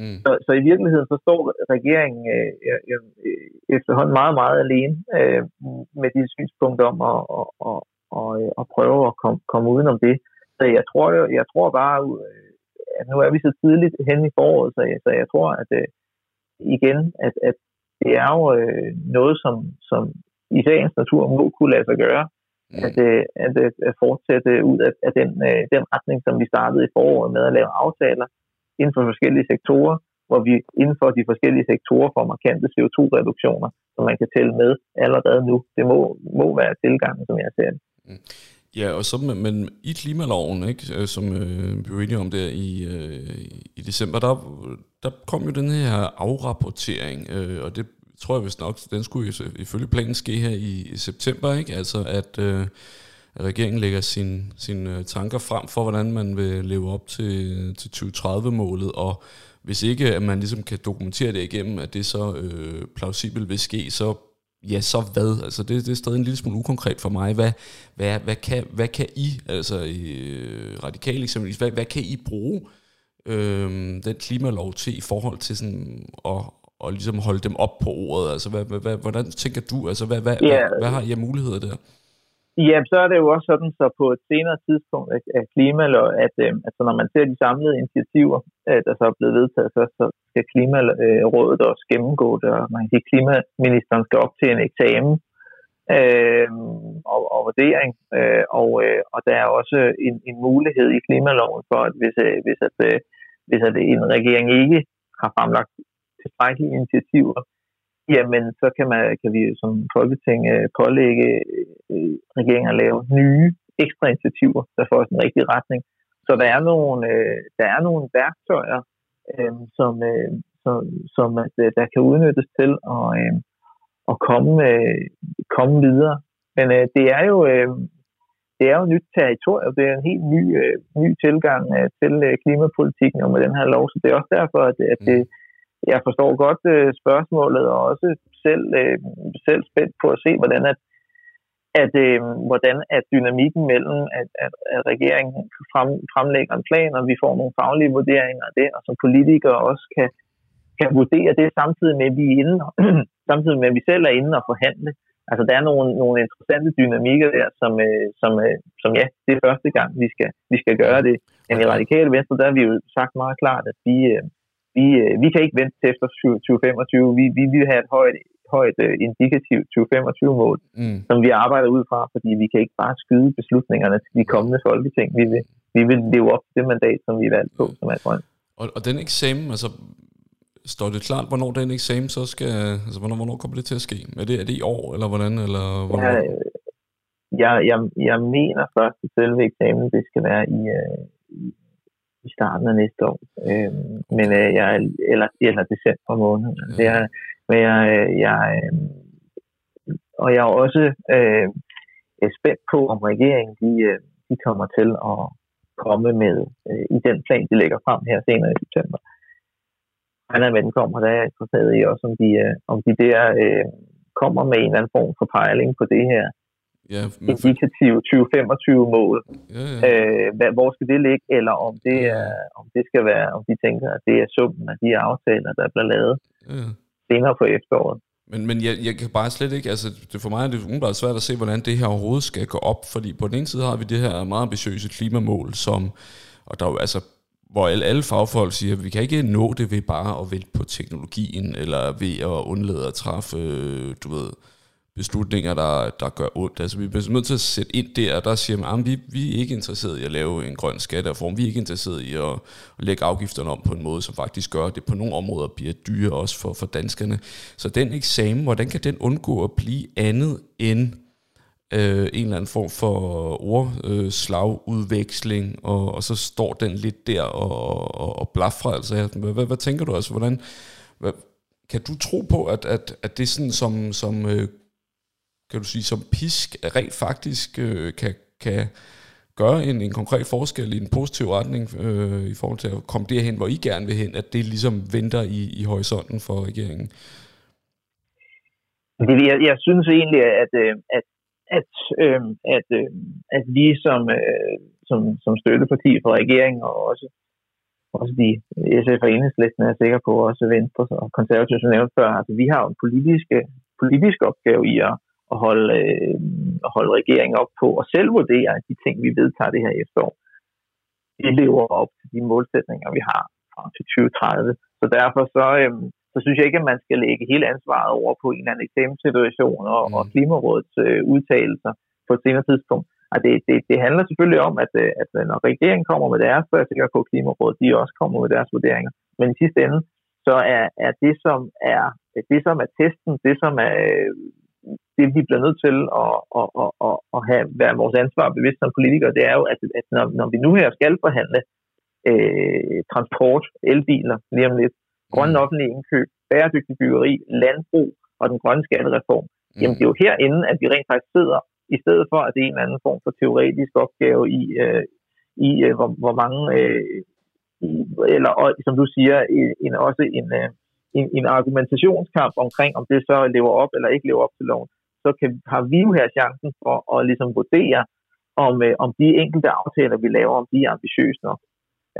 Mm. Så, så i virkeligheden så står regeringen øh, øh, efterhånden meget, meget alene øh, med de synspunkter om at, at, at, at, at prøve at komme, komme udenom det. Så jeg tror, jeg, jeg tror bare, øh, at nu er vi så tidligt hen i foråret, så jeg, så jeg tror, at øh, igen, at, at det er jo øh, noget, som, som i sagens natur må kunne lade sig gøre. mm. at, øh, at, at, at fortsætte ud af, af den, øh, den retning, som vi startede i foråret med at lave aftaler inden for forskellige sektorer, hvor vi inden for de forskellige sektorer får markante CO2-reduktioner, som man kan tælle med allerede nu. Det må, må være tilgangen, som jeg ser det. Mm. Ja, og så, men i klimaloven, ikke, øh, som øh, vi var enige om der i, øh, i december, der, der kom jo den her afrapportering, øh, og det tror jeg vist nok, den skulle ifølge planen ske her i, i september, ikke? Altså at, øh, regeringen lægger sine sin, øh, tanker frem for, hvordan man vil leve op til, til 2030-målet, og hvis ikke at man ligesom kan dokumentere det igennem, at det så øh, plausibelt vil ske, så ja, så hvad? Altså det, det er stadig en lille smule ukonkret for mig. Hvad, hvad, hvad, kan, hvad kan I, altså i øh, radikale eksempelvis, hvad, hvad kan I bruge øh, den klimalov til i forhold til sådan at, og ligesom holde dem op på ordet? Altså, hvad, hvad, hvordan tænker du? Altså, hvad, hvad, yeah. hvad, hvad har I muligheder der? Ja, så er det jo også sådan, så på et senere tidspunkt af klimalov, at øh, altså, når man ser de samlede initiativer, øh, der så er blevet vedtaget, så, så skal Klimarådet også gennemgå det, og man kan sige, klimaministeren skal op til en eksamen øh, og, og vurdering, øh, og, øh, og der er også en, en mulighed i klimaloven for, at hvis, øh, hvis, at, øh, hvis at en regering ikke har fremlagt tilstrækkelige initiativer, jamen så kan, man, kan vi som Folketing øh, pålægge øh, regeringen at lave nye ekstra initiativer, der får os en rigtig retning. Så der er nogle, øh, der er nogle værktøjer, øh, som, øh, som, som at, øh, der kan udnyttes til at, øh, at komme, øh, komme videre. Men øh, det er jo øh, det er jo nyt territorium. Det er en helt ny, øh, ny tilgang øh, til øh, klimapolitikken og med den her lov. Så det er også derfor, at, at det, mm jeg forstår godt øh, spørgsmålet, og også selv, øh, selv spændt på at se, hvordan at, at, øh, hvordan at dynamikken mellem, at, at, at regeringen frem, fremlægger en plan, og vi får nogle faglige vurderinger af det, og som politikere også kan, kan vurdere det, samtidig med, at vi er inde, samtidig med, at vi selv er inde og forhandle. Altså, der er nogle, nogle interessante dynamikker der, som, øh, som, øh, som ja, det er første gang, vi skal, vi skal gøre det. Men i Radikale Venstre, der har vi jo sagt meget klart, at vi, øh, vi, øh, vi kan ikke vente til efter 2025. Vi, vi vil have et højt, højt uh, indikativt 2025-mål, mm. som vi arbejder ud fra, fordi vi kan ikke bare skyde beslutningerne til de kommende folketing. Vi vil, vi vil leve op til det mandat, som vi er valgt på, som er grønt. Og, og den eksamen, altså står det klart, hvornår den eksamen så skal, altså hvornår, hvornår kommer det til at ske? Er det, er det i år, eller hvordan? Eller hvornår? Ja, jeg, jeg, jeg mener først, at selve eksamen, det skal være i, uh, i starten af næste år. Øh, men øh, jeg eller, eller december måned. Ja. Det er, men jeg, jeg, øh, og jeg er også øh, spændt på, om regeringen de, øh, de kommer til at komme med øh, i den plan, de lægger frem her senere i september. Han er med, den kommer, der er interesseret i også, om de, øh, om de der øh, kommer med en eller anden form for pejling på det her ja, men... indikative 2025-mål. Ja, ja. Øh, hvad, hvor skal det ligge, eller om det, er, om det skal være, om de tænker, at det er summen af de aftaler, der bliver lavet ja. senere på efteråret. Men, men jeg, jeg kan bare slet ikke, altså det for mig er det umiddelbart svært at se, hvordan det her overhovedet skal gå op, fordi på den ene side har vi det her meget ambitiøse klimamål, som, og der er jo altså hvor alle, alle fagfolk siger, at vi kan ikke nå det ved bare at vælge på teknologien, eller ved at undlade at træffe, øh, du ved, beslutninger, der, der gør ondt. Altså, vi bliver nødt til at sætte ind der, og der siger man, ah, at vi, vi er ikke interesseret i at lave en grøn skattereform. Vi er ikke interesseret i at, at lægge afgifterne om på en måde, som faktisk gør, at det på nogle områder bliver dyre også for, for danskerne. Så den eksamen, hvordan kan den undgå at blive andet end øh, en eller anden form for ordslagudveksling, øh, og, og så står den lidt der og, og, og blaffer. Altså, hvad, hvad, hvad tænker du altså? Hvordan, hvad, kan du tro på, at, at, at det er sådan, som, som øh, kan du sige, som pisk rent faktisk øh, kan, kan gøre en, en konkret forskel i en positiv retning øh, i forhold til at komme derhen, hvor I gerne vil hen, at det ligesom venter i, i horisonten for regeringen? Det, jeg, jeg synes egentlig, at, øh, at, at, øh, at, øh, at vi som, øh, som, som støtteparti for regeringen, og også, også de SF og enhedslisten er sikker på, også Venstre og konservative, som nævnte før, altså vi har jo en politisk, politisk opgave i at, at holde, øh, at holde regeringen op på og selv vurdere, at de ting, vi vedtager det her efterår, de lever op til de målsætninger, vi har frem til 2030. Så derfor så, øh, så synes jeg ikke, at man skal lægge hele ansvaret over på en eller anden eksamensituation og, mm. og Klimarådets øh, udtalelser. på et senere tidspunkt. Og det, det, det handler selvfølgelig om, at, øh, at når regeringen kommer med deres, så er jeg sikker på, at Klimarådet de også kommer med deres vurderinger. Men i sidste ende, så er, er det, som er, det, som er testen, det, som er det, vi bliver nødt til at, at, at, at, at have, være vores ansvar bevidst som politikere, det er jo, at, at når, når vi nu her skal forhandle øh, transport, elbiler lige om lidt, grønne mm. offentlige indkøb, bæredygtig byggeri, landbrug og den grønne skattereform, mm. jamen det er jo herinde, at vi rent faktisk sidder, i stedet for at det er en eller anden form for teoretisk opgave i, øh, i øh, hvor, hvor mange, øh, eller og, som du siger, en, også en, øh, en, en argumentationskamp omkring, om det så lever op eller ikke lever op til loven, så kan, har vi jo her chancen for at ligesom vurdere, om, øh, om de enkelte aftaler, vi laver, om de er ambitiøse nok.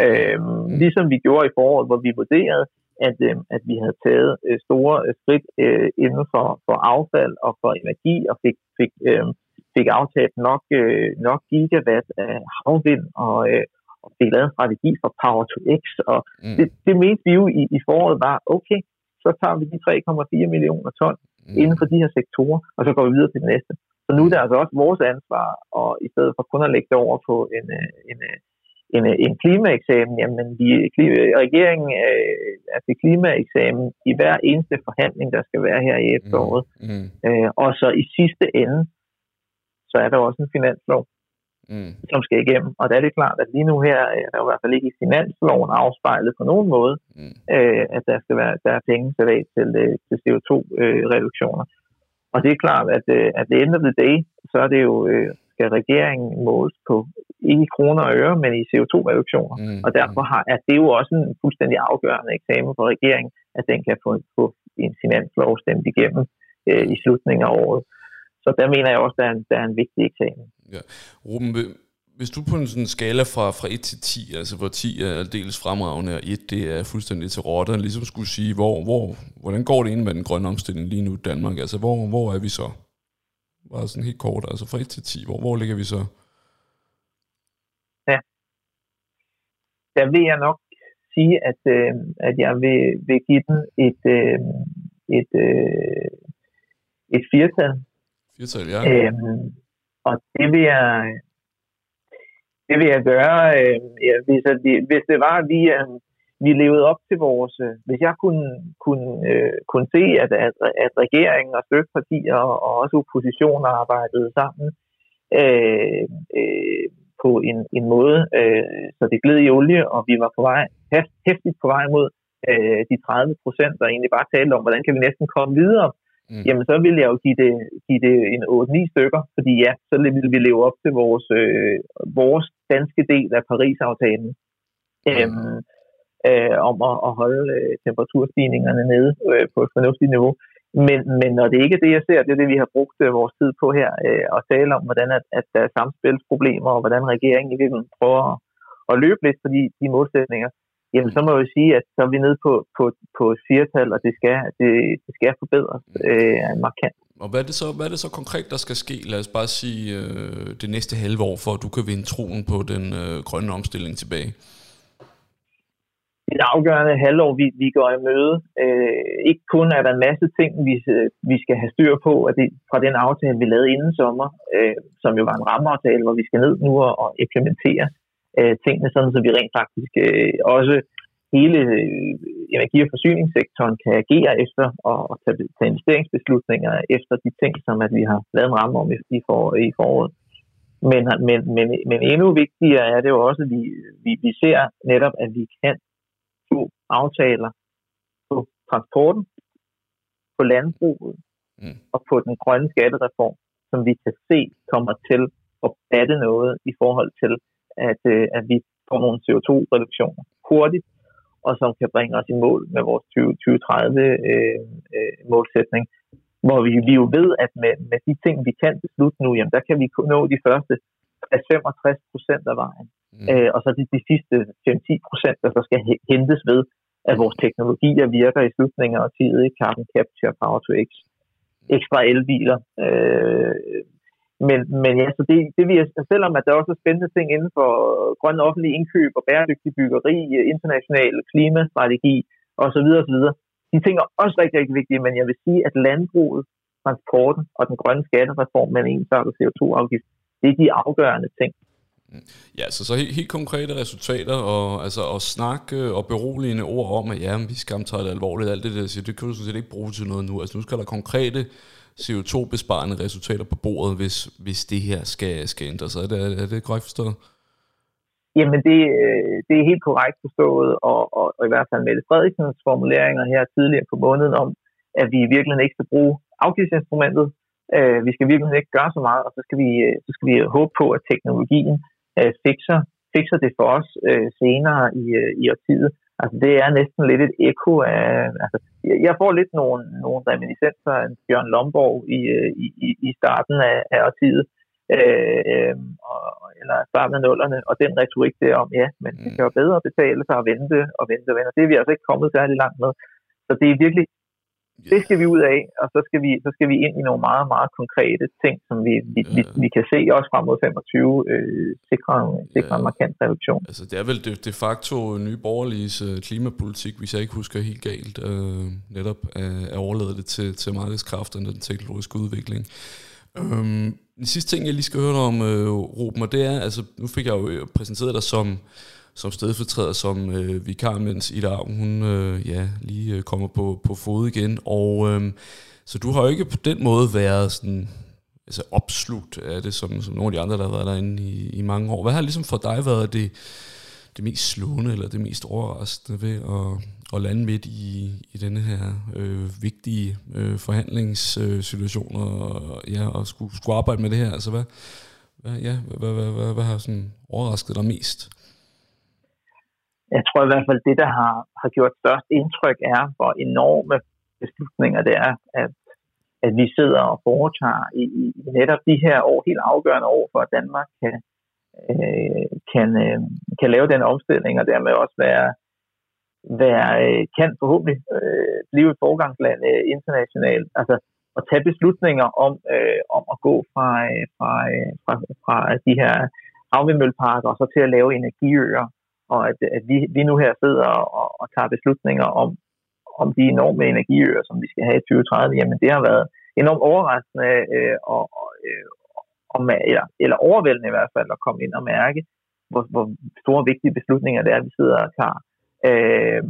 Øhm. Ligesom vi gjorde i foråret, hvor vi vurderede, at, øh, at vi havde taget øh, store øh, skridt øh, inden for, for affald og for energi, og fik, fik, øh, fik aftalt nok, øh, nok gigawatt af havvind, og, øh, og fik lavet en strategi for Power to X. Og mm. det, det mente vi jo i, i foråret var, okay, så tager vi de 3,4 millioner ton mm. inden for de her sektorer, og så går vi videre til det næste. Så nu er det altså også vores ansvar, og i stedet for kun at lægge det over på en, øh, en, øh, en, øh, en klimaeksamen, jamen vi, regeringen øh, er til klimaeksamen i hver eneste forhandling, der skal være her i efteråret. Mm. Mm. Øh, og så i sidste ende, så er der også en finanslov, mm. som skal igennem. Og der er det klart, at lige nu her er der i hvert fald ikke i finansloven afspejlet på nogen måde, mm. øh, at der skal være der er penge sat af til, øh, til CO2-reduktioner. Øh, og det er klart, at, øh, at det ender the day, så er det jo, øh, skal regeringen måles på ikke i kroner og øre, men i CO2-reduktioner. Mm. Og derfor har, er det jo også en fuldstændig afgørende eksamen for regeringen, at den kan få, få en finanslov stemt igennem øh, i slutningen af året. Så der mener jeg også, at der er en, der er en vigtig eksamen. Ja. Ruben, hvis du på en sådan skala fra, fra 1 til 10, altså hvor 10 er aldeles fremragende, og 1 det er fuldstændig til rotter, ligesom skulle sige, hvor, hvor, hvordan går det ind med den grønne omstilling lige nu i Danmark? Altså hvor, hvor er vi så? Bare sådan helt kort, altså fra 1 til 10, hvor, hvor ligger vi så? Ja. Der vil jeg nok sige, at, øh, at jeg vil, vil give den et, øh, et, øh, et firtal. Firtal, ja. Øhm, og det vil jeg, det vil jeg gøre, øh, ja, hvis, at vi, hvis det var, at vi, øh, vi levede op til vores... Øh, hvis jeg kunne, kunne, øh, kunne se, at, at, at regeringen og støttepartier og, og også opposition arbejdede sammen øh, øh, på en, en måde, øh, så det gled i olie, og vi var på vej, hæftigt på vej mod øh, de 30 procent, og egentlig bare talte om, hvordan kan vi næsten komme videre? Mm. jamen så vil jeg jo give det, give det en 8-9 stykker, fordi ja, så vil vi leve op til vores, øh, vores danske del af Paris-aftalen mm. øhm, øh, om at, at holde øh, temperaturstigningerne nede øh, på et fornuftigt niveau. Men, men når det ikke er det, jeg ser, det er det, vi har brugt øh, vores tid på her, øh, at tale om, hvordan at, at der er samspilsproblemer, og hvordan regeringen i virkeligheden prøver at, at løbe lidt for de, de målsætninger, jamen så må jeg jo sige, at så er vi nede på, på, på et firtal, og det skal, det, det skal forbedres øh, markant. Og hvad er, det så, hvad er det så konkret, der skal ske? Lad os bare sige øh, det næste halve år, for at du kan vinde troen på den øh, grønne omstilling tilbage. Det afgørende halvår, vi, vi går i møde. Øh, ikke kun er der en masse ting, vi, vi skal have styr på at det, fra den aftale, vi lavede inden sommer, øh, som jo var en rammeaftale, hvor vi skal ned nu og, og implementere øh, tingene, sådan så vi rent faktisk øh, også hele øh, energi- og forsyningssektoren kan agere efter og, og tage, tage investeringsbeslutninger efter de ting, som at vi har lavet en ramme om i, for, i foråret. Men, men, men, men endnu vigtigere er det jo også, at vi, vi, vi ser netop, at vi kan få aftaler på transporten, på landbruget mm. og på den grønne skattereform, som vi kan se kommer til at batte noget i forhold til at, øh, at vi får nogle CO2-reduktioner hurtigt, og som kan bringe os i mål med vores 2030-målsætning. Øh, øh, hvor vi, vi jo ved, at med, med de ting, vi kan beslutte nu, jamen, der kan vi nå de første 65 procent af vejen. Mm. Øh, og så de, de sidste 5-10 procent, der så skal hentes ved, at vores teknologier virker i slutningen af årtiet, carbon capture, power to x, ekstra elbiler, øh, men, men ja, så det, det vil jeg, selvom at der også er spændende ting inden for grøn offentlig indkøb og bæredygtig byggeri, øh, international klimastrategi osv. osv. De ting er også rigtig, rigtig vigtige, men jeg vil sige, at landbruget transporten og den grønne skattereform med en ensartet CO2-afgift, det er de afgørende ting. Mm. Ja, så, så helt, helt konkrete resultater og, altså, at snakke øh, og beroligende ord om, at ja, vi skal tage det alvorligt, alt det der siger, det kan du sådan set ikke bruge til noget nu. Altså nu skal der konkrete CO2-besparende resultater på bordet, hvis, hvis det her skal, skal ændre sig. Er det, er det korrekt forstået? Jamen, det, øh, det er helt korrekt forstået, og, og, og i hvert fald Mette Frederiksens formuleringer her tidligere på måneden om, at vi i virkeligheden ikke skal bruge afgiftsinstrumentet. Øh, vi skal virkelig ikke gøre så meget, og så skal vi, øh, så skal vi øh, håbe på, at teknologien øh, fikser, fikser det for os øh, senere i, i årtiet. Altså, det er næsten lidt et ekko af... Altså, jeg får lidt nogle, nogle reminiscenser af Bjørn Lomborg i, øh, i, i starten af, af årtiet, øh, og, eller starten af nullerne, og den retorik der om, ja, men det kan jo bedre betale sig at vente og vente og vente. Det er vi altså ikke kommet særlig langt med. Så det er virkelig det skal vi ud af, og så skal vi, så skal vi ind i nogle meget, meget konkrete ting, som vi, vi, ja. vi, vi kan se også frem mod 25 øh, sikre, sikre ja. en markant reduktion. Altså det er vel de, de facto nye borgerliges øh, klimapolitik, hvis jeg ikke husker helt galt, øh, netop at, at overlade det til, til markedskræfterne og den teknologiske udvikling. Øhm, den sidste ting, jeg lige skal høre om, øh, Ruben, og det er, altså nu fik jeg jo præsenteret dig som som stedfortræder som øh, vikar, mens Ida hun øh, ja, lige øh, kommer på, på fod igen. Og øh, så du har jo ikke på den måde været sådan, altså opslugt af det, som, som nogle af de andre, der har været derinde i, i mange år. Hvad har ligesom for dig været det, det mest slående, eller det mest overraskende ved at, at lande midt i, i denne her øh, vigtige øh, forhandlingssituation, og, ja, og skulle, skulle arbejde med det her? Altså hvad, hvad, ja, hvad, hvad, hvad, hvad har sådan overrasket dig mest? Jeg tror i hvert fald, det, der har, har gjort størst indtryk, er, hvor enorme beslutninger det er, at, at vi sidder og foretager i, i netop de her år, helt afgørende år, for at Danmark kan, øh, kan, øh, kan lave den omstilling, og dermed også være, være øh, kan forhåbentlig øh, blive et forgangsland øh, internationalt. Altså at tage beslutninger om, øh, om at gå fra, øh, fra, øh, fra, fra de her havvindmølleparker og så til at lave energiøer, og at, at vi, vi nu her sidder og, og tager beslutninger om, om de enorme energiøer, som vi skal have i 2030, jamen det har været enormt overraskende øh, og, og, øh, og, eller, eller overvældende i hvert fald at komme ind og mærke, hvor, hvor store vigtige beslutninger det er, vi sidder og tager. Øh,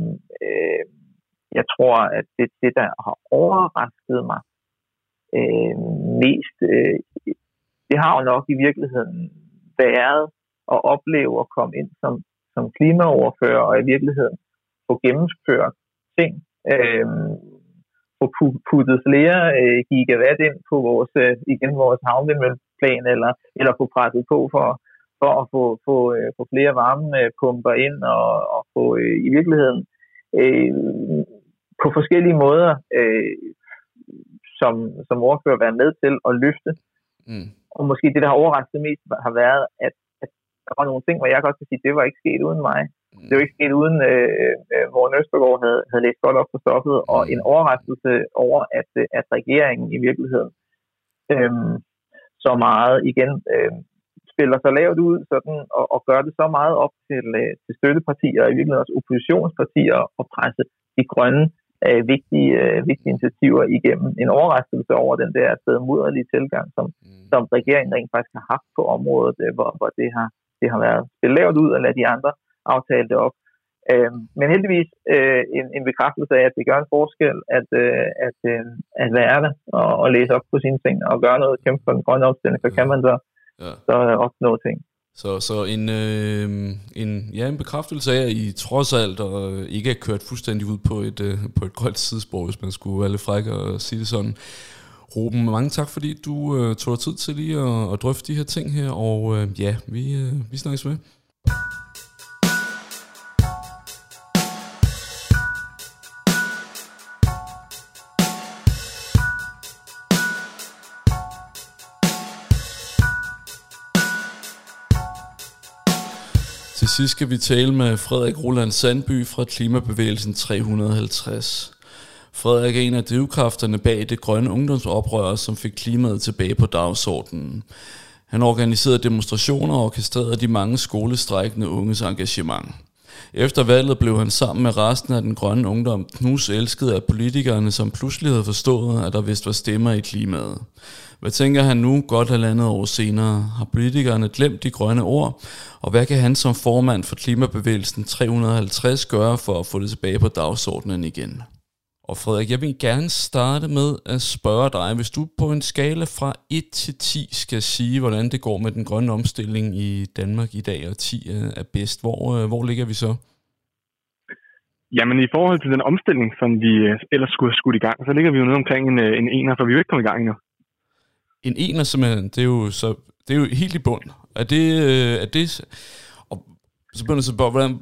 øh, jeg tror, at det, det der har overrasket mig øh, mest, øh, det har jo nok i virkeligheden været at opleve at komme ind som, som klimaoverfører og i virkeligheden få gennemført ting, øh, få puttet flere øh, gigawatt ind på vores, øh, igen vores havvindmølleplan, eller, eller få presset på for, for at få, få, øh, få flere varmepumper ind og, og få øh, i virkeligheden øh, på forskellige måder øh, som, som ordfører være med til at løfte. Mm. Og måske det, der har overrasket mest, har været, at der var nogle ting, hvor jeg godt kan sige, det var ikke sket uden mig. Mm. Det var ikke sket uden, øh, øh, hvor Østergaard havde, havde læst godt op på stoffet, og mm. en overraskelse over, at, øh, at regeringen i virkeligheden øh, så meget igen øh, spiller så lavt ud sådan, og, og gør det så meget op til, øh, til støttepartier, og i virkeligheden også oppositionspartier, og presse de grønne øh, vigtige, øh, vigtige initiativer igennem. En overraskelse over den der stedmoderlige tilgang, som, mm. som regeringen rent faktisk har haft på området, øh, hvor, hvor det har det har været spillet lavt ud og lade de andre aftale det op. Øh, men heldigvis øh, en, en bekræftelse af, at det gør en forskel at, øh, at, øh, at være der og, og læse op på sine ting og gøre noget kæmpe for den grønne omstilling, så kan man så, ja. så opnå ting. Så, så en, øh, en, ja, en bekræftelse af, at I trods alt og ikke er kørt fuldstændig ud på et, øh, på et grønt sidespor, hvis man skulle være lidt fræk og sige det sådan. Ruben, mange tak, fordi du øh, tog dig tid til lige at, at drøfte de her ting her, og øh, ja, vi, øh, vi snakkes med. Til sidst skal vi tale med Frederik Roland Sandby fra Klimabevægelsen 350. Frederik er en af drivkræfterne bag det grønne ungdomsoprør, som fik klimaet tilbage på dagsordenen. Han organiserede demonstrationer og orkestrerede de mange skolestrækkende unges engagement. Efter valget blev han sammen med resten af den grønne ungdom knus elsket af politikerne, som pludselig havde forstået, at der vist var stemmer i klimaet. Hvad tænker han nu, godt halvandet år senere? Har politikerne glemt de grønne ord? Og hvad kan han som formand for klimabevægelsen 350 gøre for at få det tilbage på dagsordenen igen? Og Frederik, jeg vil gerne starte med at spørge dig, hvis du på en skala fra 1 til 10 skal sige, hvordan det går med den grønne omstilling i Danmark i dag, og 10 er bedst, hvor, øh, hvor ligger vi så? Jamen i forhold til den omstilling, som vi øh, ellers skulle have skudt i gang, så ligger vi jo nede omkring en, øh, en ener, for vi er jo ikke kommet i gang endnu. En ener simpelthen, det er jo, så, det er jo helt i bund. Er det, er det og så begynder så bare, hvordan,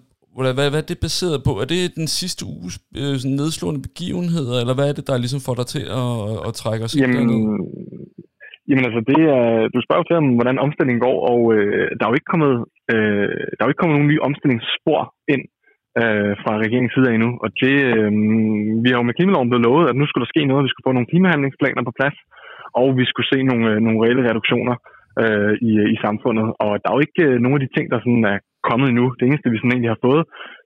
hvad, hvad, hvad er det baseret på? Er det den sidste uges øh, sådan nedslående begivenheder, eller hvad er det, der ligesom får dig til at, at trække os jamen, Jamen altså, det er, du spørger til om, hvordan omstillingen går, og øh, der er jo ikke kommet, øh, der er jo ikke kommet nogen nye omstillingsspor ind øh, fra regeringens side endnu. Og det, øh, vi har jo med klimaloven blevet lovet, at nu skulle der ske noget, vi skulle få nogle klimahandlingsplaner på plads, og vi skulle se nogle, øh, nogle reelle reduktioner øh, i, i samfundet. Og der er jo ikke øh, nogen af de ting, der sådan er kommet endnu. Det eneste, vi sådan egentlig har fået,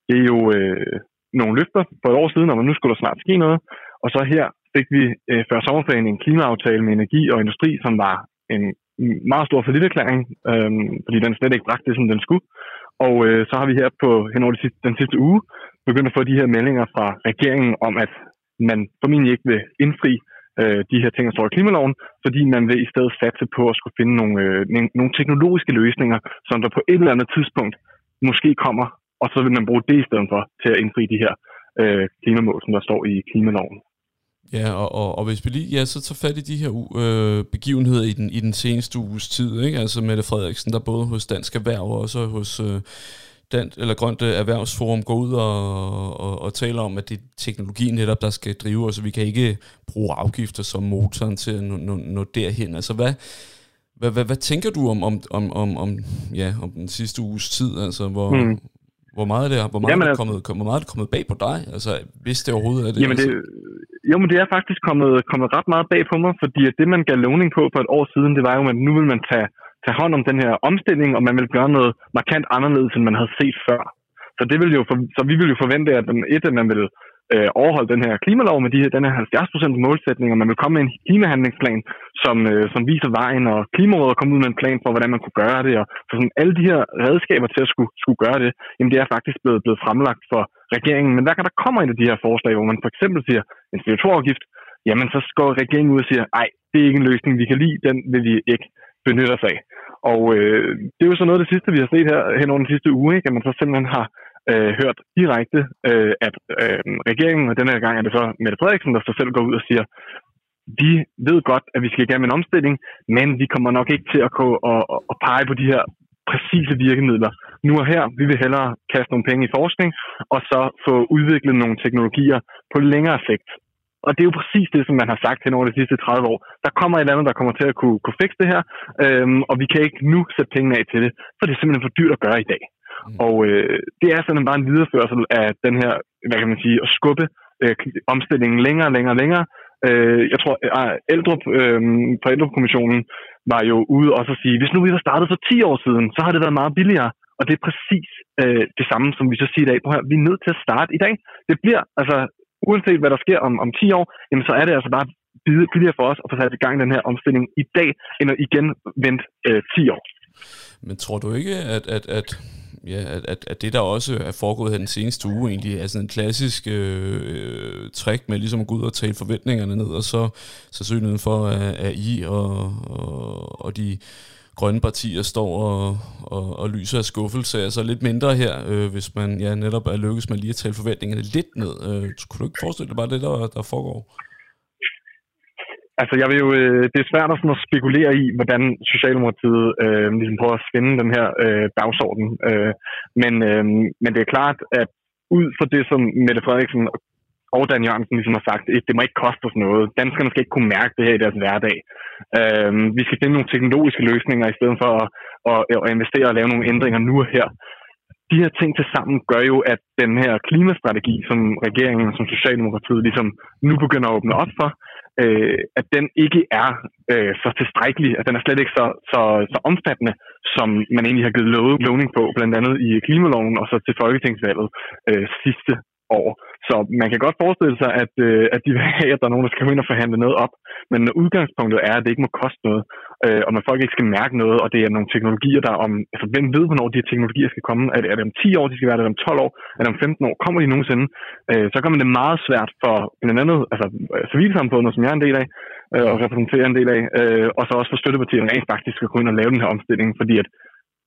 det er jo øh, nogle løfter for et år siden, om at nu skulle der snart ske noget. Og så her fik vi øh, før sommerferien en klimaaftale med energi og industri, som var en meget stor forlitterklæring, øh, fordi den slet ikke bragte det, som den skulle. Og øh, så har vi her på henover den sidste, den sidste uge begyndt at få de her meldinger fra regeringen om, at man formentlig ikke vil indfri øh, øh, de her ting, der står i klimaloven, fordi man vil i stedet satse på at skulle finde nogle, øh, nogle teknologiske løsninger, som der på et eller andet tidspunkt måske kommer, og så vil man bruge det i stedet for til at indfri de her øh, klimamål, som der står i klimaloven. Ja, og, og, og hvis vi lige ja, så tager fat i de her øh, begivenheder i den, i den seneste uges tid, ikke? altså Mette Frederiksen, der både hos Dansk Erhverv og også hos øh, Dan, eller Grønt Erhvervsforum går ud og, og, og taler om, at det er teknologien netop, der skal drive os, og vi kan ikke bruge afgifter som motoren til at nå, nå, nå derhen. Altså hvad, hvad, hvad, hvad tænker du om, om, om, om, om, ja, om den sidste uges tid? Altså hvor, mm. hvor meget er det, hvor meget jamen, er det kommet, hvor meget er det kommet bag på dig? Altså hvis det overhovedet er det? Jamen altså? det, jo, men det er faktisk kommet, kommet ret meget bag på mig, fordi det, man gav lovning på for et år siden, det var jo, at nu vil man tage tage hånd om den her omstilling, og man vil gøre noget markant anderledes, end man havde set før. Så, det vil jo for, så vi vil jo forvente, at den, et, at man vil øh, overholde den her klimalov med de her, den her 70% målsætning, og man vil komme med en klimahandlingsplan, som, øh, som viser vejen, og Klimarådet kommer ud med en plan for, hvordan man kunne gøre det, og for sådan alle de her redskaber til at skulle, skulle gøre det, jamen det er faktisk blevet, blevet fremlagt for regeringen. Men hver gang der kommer ind af de her forslag, hvor man for eksempel siger en CO2-afgift, jamen så går regeringen ud og siger, nej, det er ikke en løsning, vi kan lide, den vil vi ikke benytter sig af. Og øh, det er jo så noget af det sidste, vi har set her hen over den sidste uge, ikke? at man så simpelthen har øh, hørt direkte, øh, at øh, regeringen, og denne her gang er det så Mette Frederiksen, der så selv går ud og siger, vi ved godt, at vi skal igennem en omstilling, men vi kommer nok ikke til at gå og, og, og pege på de her præcise virkemidler. Nu og her, vi vil hellere kaste nogle penge i forskning, og så få udviklet nogle teknologier på længere sigt. Og det er jo præcis det, som man har sagt hen over de sidste 30 år. Der kommer et andet, der kommer til at kunne, kunne fikse det her, øhm, og vi kan ikke nu sætte pengene af til det, for det er simpelthen for dyrt at gøre i dag. Mm. Og øh, det er sådan bare en videreførsel af den her, hvad kan man sige, at skubbe øh, omstillingen længere og længere og længere. Øh, jeg tror, øh, Eldrup, øh, fra Eldrup-kommissionen var jo ude også at sige, hvis nu vi var startet for 10 år siden, så har det været meget billigere. Og det er præcis øh, det samme, som vi så siger i dag. Prøv her, vi er nødt til at starte i dag. Det bliver, altså, uanset hvad der sker om, om 10 år, jamen så er det altså bare billigere for os at få sat i gang den her omstilling i dag, end at igen vente øh, 10 år. Men tror du ikke, at, at, at, ja, at, at, at det, der også er foregået her den seneste uge, egentlig er sådan en klassisk øh, øh trick med ligesom at gå ud og tale forventningerne ned, og så, sandsynligheden for, øh, at, at I og, og, og de grønne partier står og, og, og lyser af skuffelse. Altså lidt mindre her, øh, hvis man ja, netop er lykkes med lige at tale forventningerne lidt ned. Øh, kunne du ikke forestille dig bare det, der, der foregår? Altså, jeg vil jo, øh, det er svært at, sådan at spekulere i, hvordan Socialdemokratiet øh, ligesom prøver at finde den her øh, dagsorden. Øh, men, øh, men det er klart, at ud fra det, som Mette Frederiksen og Dan Jørgensen ligesom har sagt, det må ikke koste os noget. Danskerne skal ikke kunne mærke det her i deres hverdag. Øh, vi skal finde nogle teknologiske løsninger i stedet for at, at, at investere og lave nogle ændringer nu og her. De her ting til sammen gør jo, at den her klimastrategi, som regeringen som Socialdemokratiet ligesom nu begynder at åbne op for, øh, at den ikke er øh, så tilstrækkelig, at den er slet ikke så, så, så omfattende, som man egentlig har givet lovning på, blandt andet i klimaloven og så til folketingsvalget øh, sidste år. Så man kan godt forestille sig, at, øh, at de vil have, at der er nogen, der skal ind og forhandle noget op. Men udgangspunktet er, at det ikke må koste noget, øh, og når folk ikke skal mærke noget, og det er nogle teknologier, der om... Altså, hvem ved, hvornår de her teknologier skal komme? Er det, er det om 10 år, de skal være? Er det om 12 år? Er det om 15 år? Kommer de nogensinde? Øh, så kommer det meget svært for blandt andet altså, øh, civilsamfundet, som jeg er en del af, øh, og repræsenterer en del af, øh, og så også for støttepartierne rent faktisk skal gå ind og lave den her omstilling, fordi at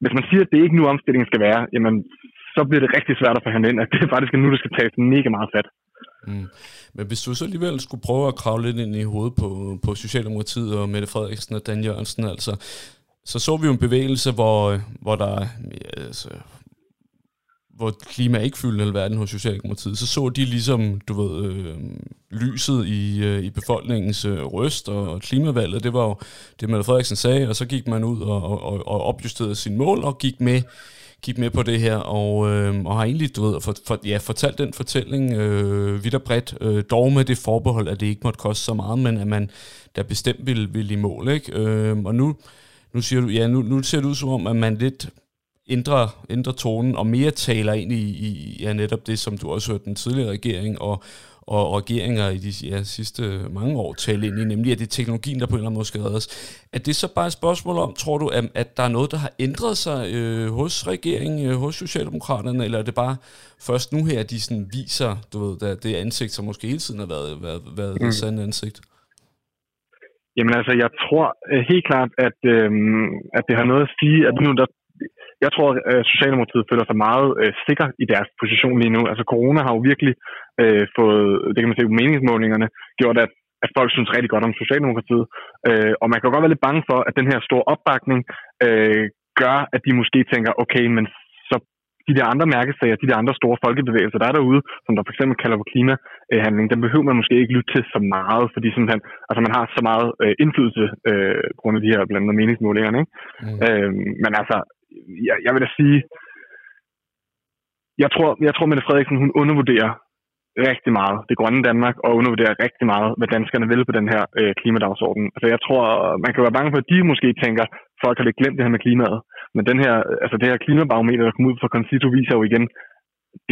hvis man siger, at det ikke nu omstillingen skal være, jamen så bliver det rigtig svært at forhandle ind, at det faktisk er nu, der skal tages mega meget fat. Mm. Men hvis du så alligevel skulle prøve at kravle lidt ind i hovedet på, på Socialdemokratiet og Mette Frederiksen og Dan Jørgensen, altså, så så vi jo en bevægelse, hvor, hvor der ja, altså, hvor klima ikke fyldte alverden hos Socialdemokratiet, så så de ligesom, du ved, øh, lyset i, øh, i befolkningens øh, røst, og, og klimavalget, det var jo det, Mette Frederiksen sagde, og så gik man ud og, og, og opjusterede sin mål, og gik med kigge med på det her, og, øh, og har egentlig du ved, for, for, ja, fortalt den fortælling øh, vidt og bredt, øh, dog med det forbehold, at det ikke måtte koste så meget, men at man der bestemt ville, ville i mål. Ikke? Øh, og nu, nu, siger du, ja, nu, nu ser det ud som om, at man lidt ændrer, ændrer tonen og mere taler ind i, i ja, netop det, som du også hørte den tidligere regering og, og regeringer i de ja, sidste mange år tale ind i, nemlig at det er teknologien, der på en eller anden måde skal reddes. Er det så bare et spørgsmål om, tror du, at, at der er noget, der har ændret sig øh, hos regeringen, øh, hos Socialdemokraterne, eller er det bare først nu her, at de sådan viser du ved, der, det ansigt, som måske hele tiden har været, været, været mm. det sande ansigt? Jamen altså, jeg tror øh, helt klart, at, øh, at det har noget at sige, at nu der jeg tror, at Socialdemokratiet føler sig meget øh, sikker i deres position lige nu. Altså corona har jo virkelig øh, fået, det kan man se på meningsmålingerne, gjort, at, at folk synes rigtig godt om Socialdemokratiet. Øh, og man kan godt være lidt bange for, at den her store opbakning øh, gør, at de måske tænker, okay, men så de der andre mærkesager, de der andre store folkebevægelser, der er derude, som der for eksempel kalder på klimahandling, den behøver man måske ikke lytte til så meget, fordi simpelthen, altså man har så meget øh, indflydelse øh, på grund af de her blandt andet meningsmålingerne. Ikke? Mm. Øh, men altså, jeg, jeg vil da sige, jeg tror, jeg tror, Mette Frederiksen, hun undervurderer rigtig meget det grønne Danmark, og undervurderer rigtig meget, hvad danskerne vil på den her øh, klimadagsorden. Altså jeg tror, man kan være bange for, at de måske tænker, folk har lidt glemt det her med klimaet. Men den her, altså det her klimabarometer, der kom ud fra Concito, viser jo igen,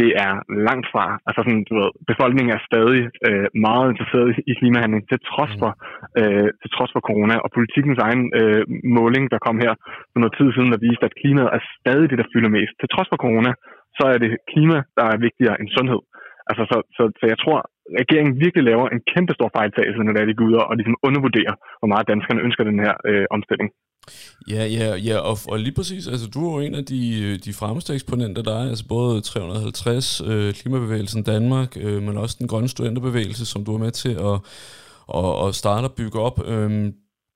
det er langt fra. Altså sådan, du ved, befolkningen er stadig øh, meget interesseret i klimahandling, til trods mm. for, øh, til trods for corona. Og politikens egen øh, måling, der kom her for noget tid siden, der viste, at klimaet er stadig det, der fylder mest. Til trods for corona, så er det klima, der er vigtigere end sundhed. Altså, så, så, så jeg tror, regeringen virkelig laver en kæmpe stor fejltagelse, når det er, de går ud og ligesom undervurderer, hvor meget danskerne ønsker den her øh, omstilling. Ja, ja, ja, og, og lige præcis, altså du er jo en af de, øh, de fremmeste eksponenter, der er, altså både 350, øh, Klimabevægelsen Danmark, øh, men også den grønne studenterbevægelse, som du er med til at, at, at starte og bygge op. Øh,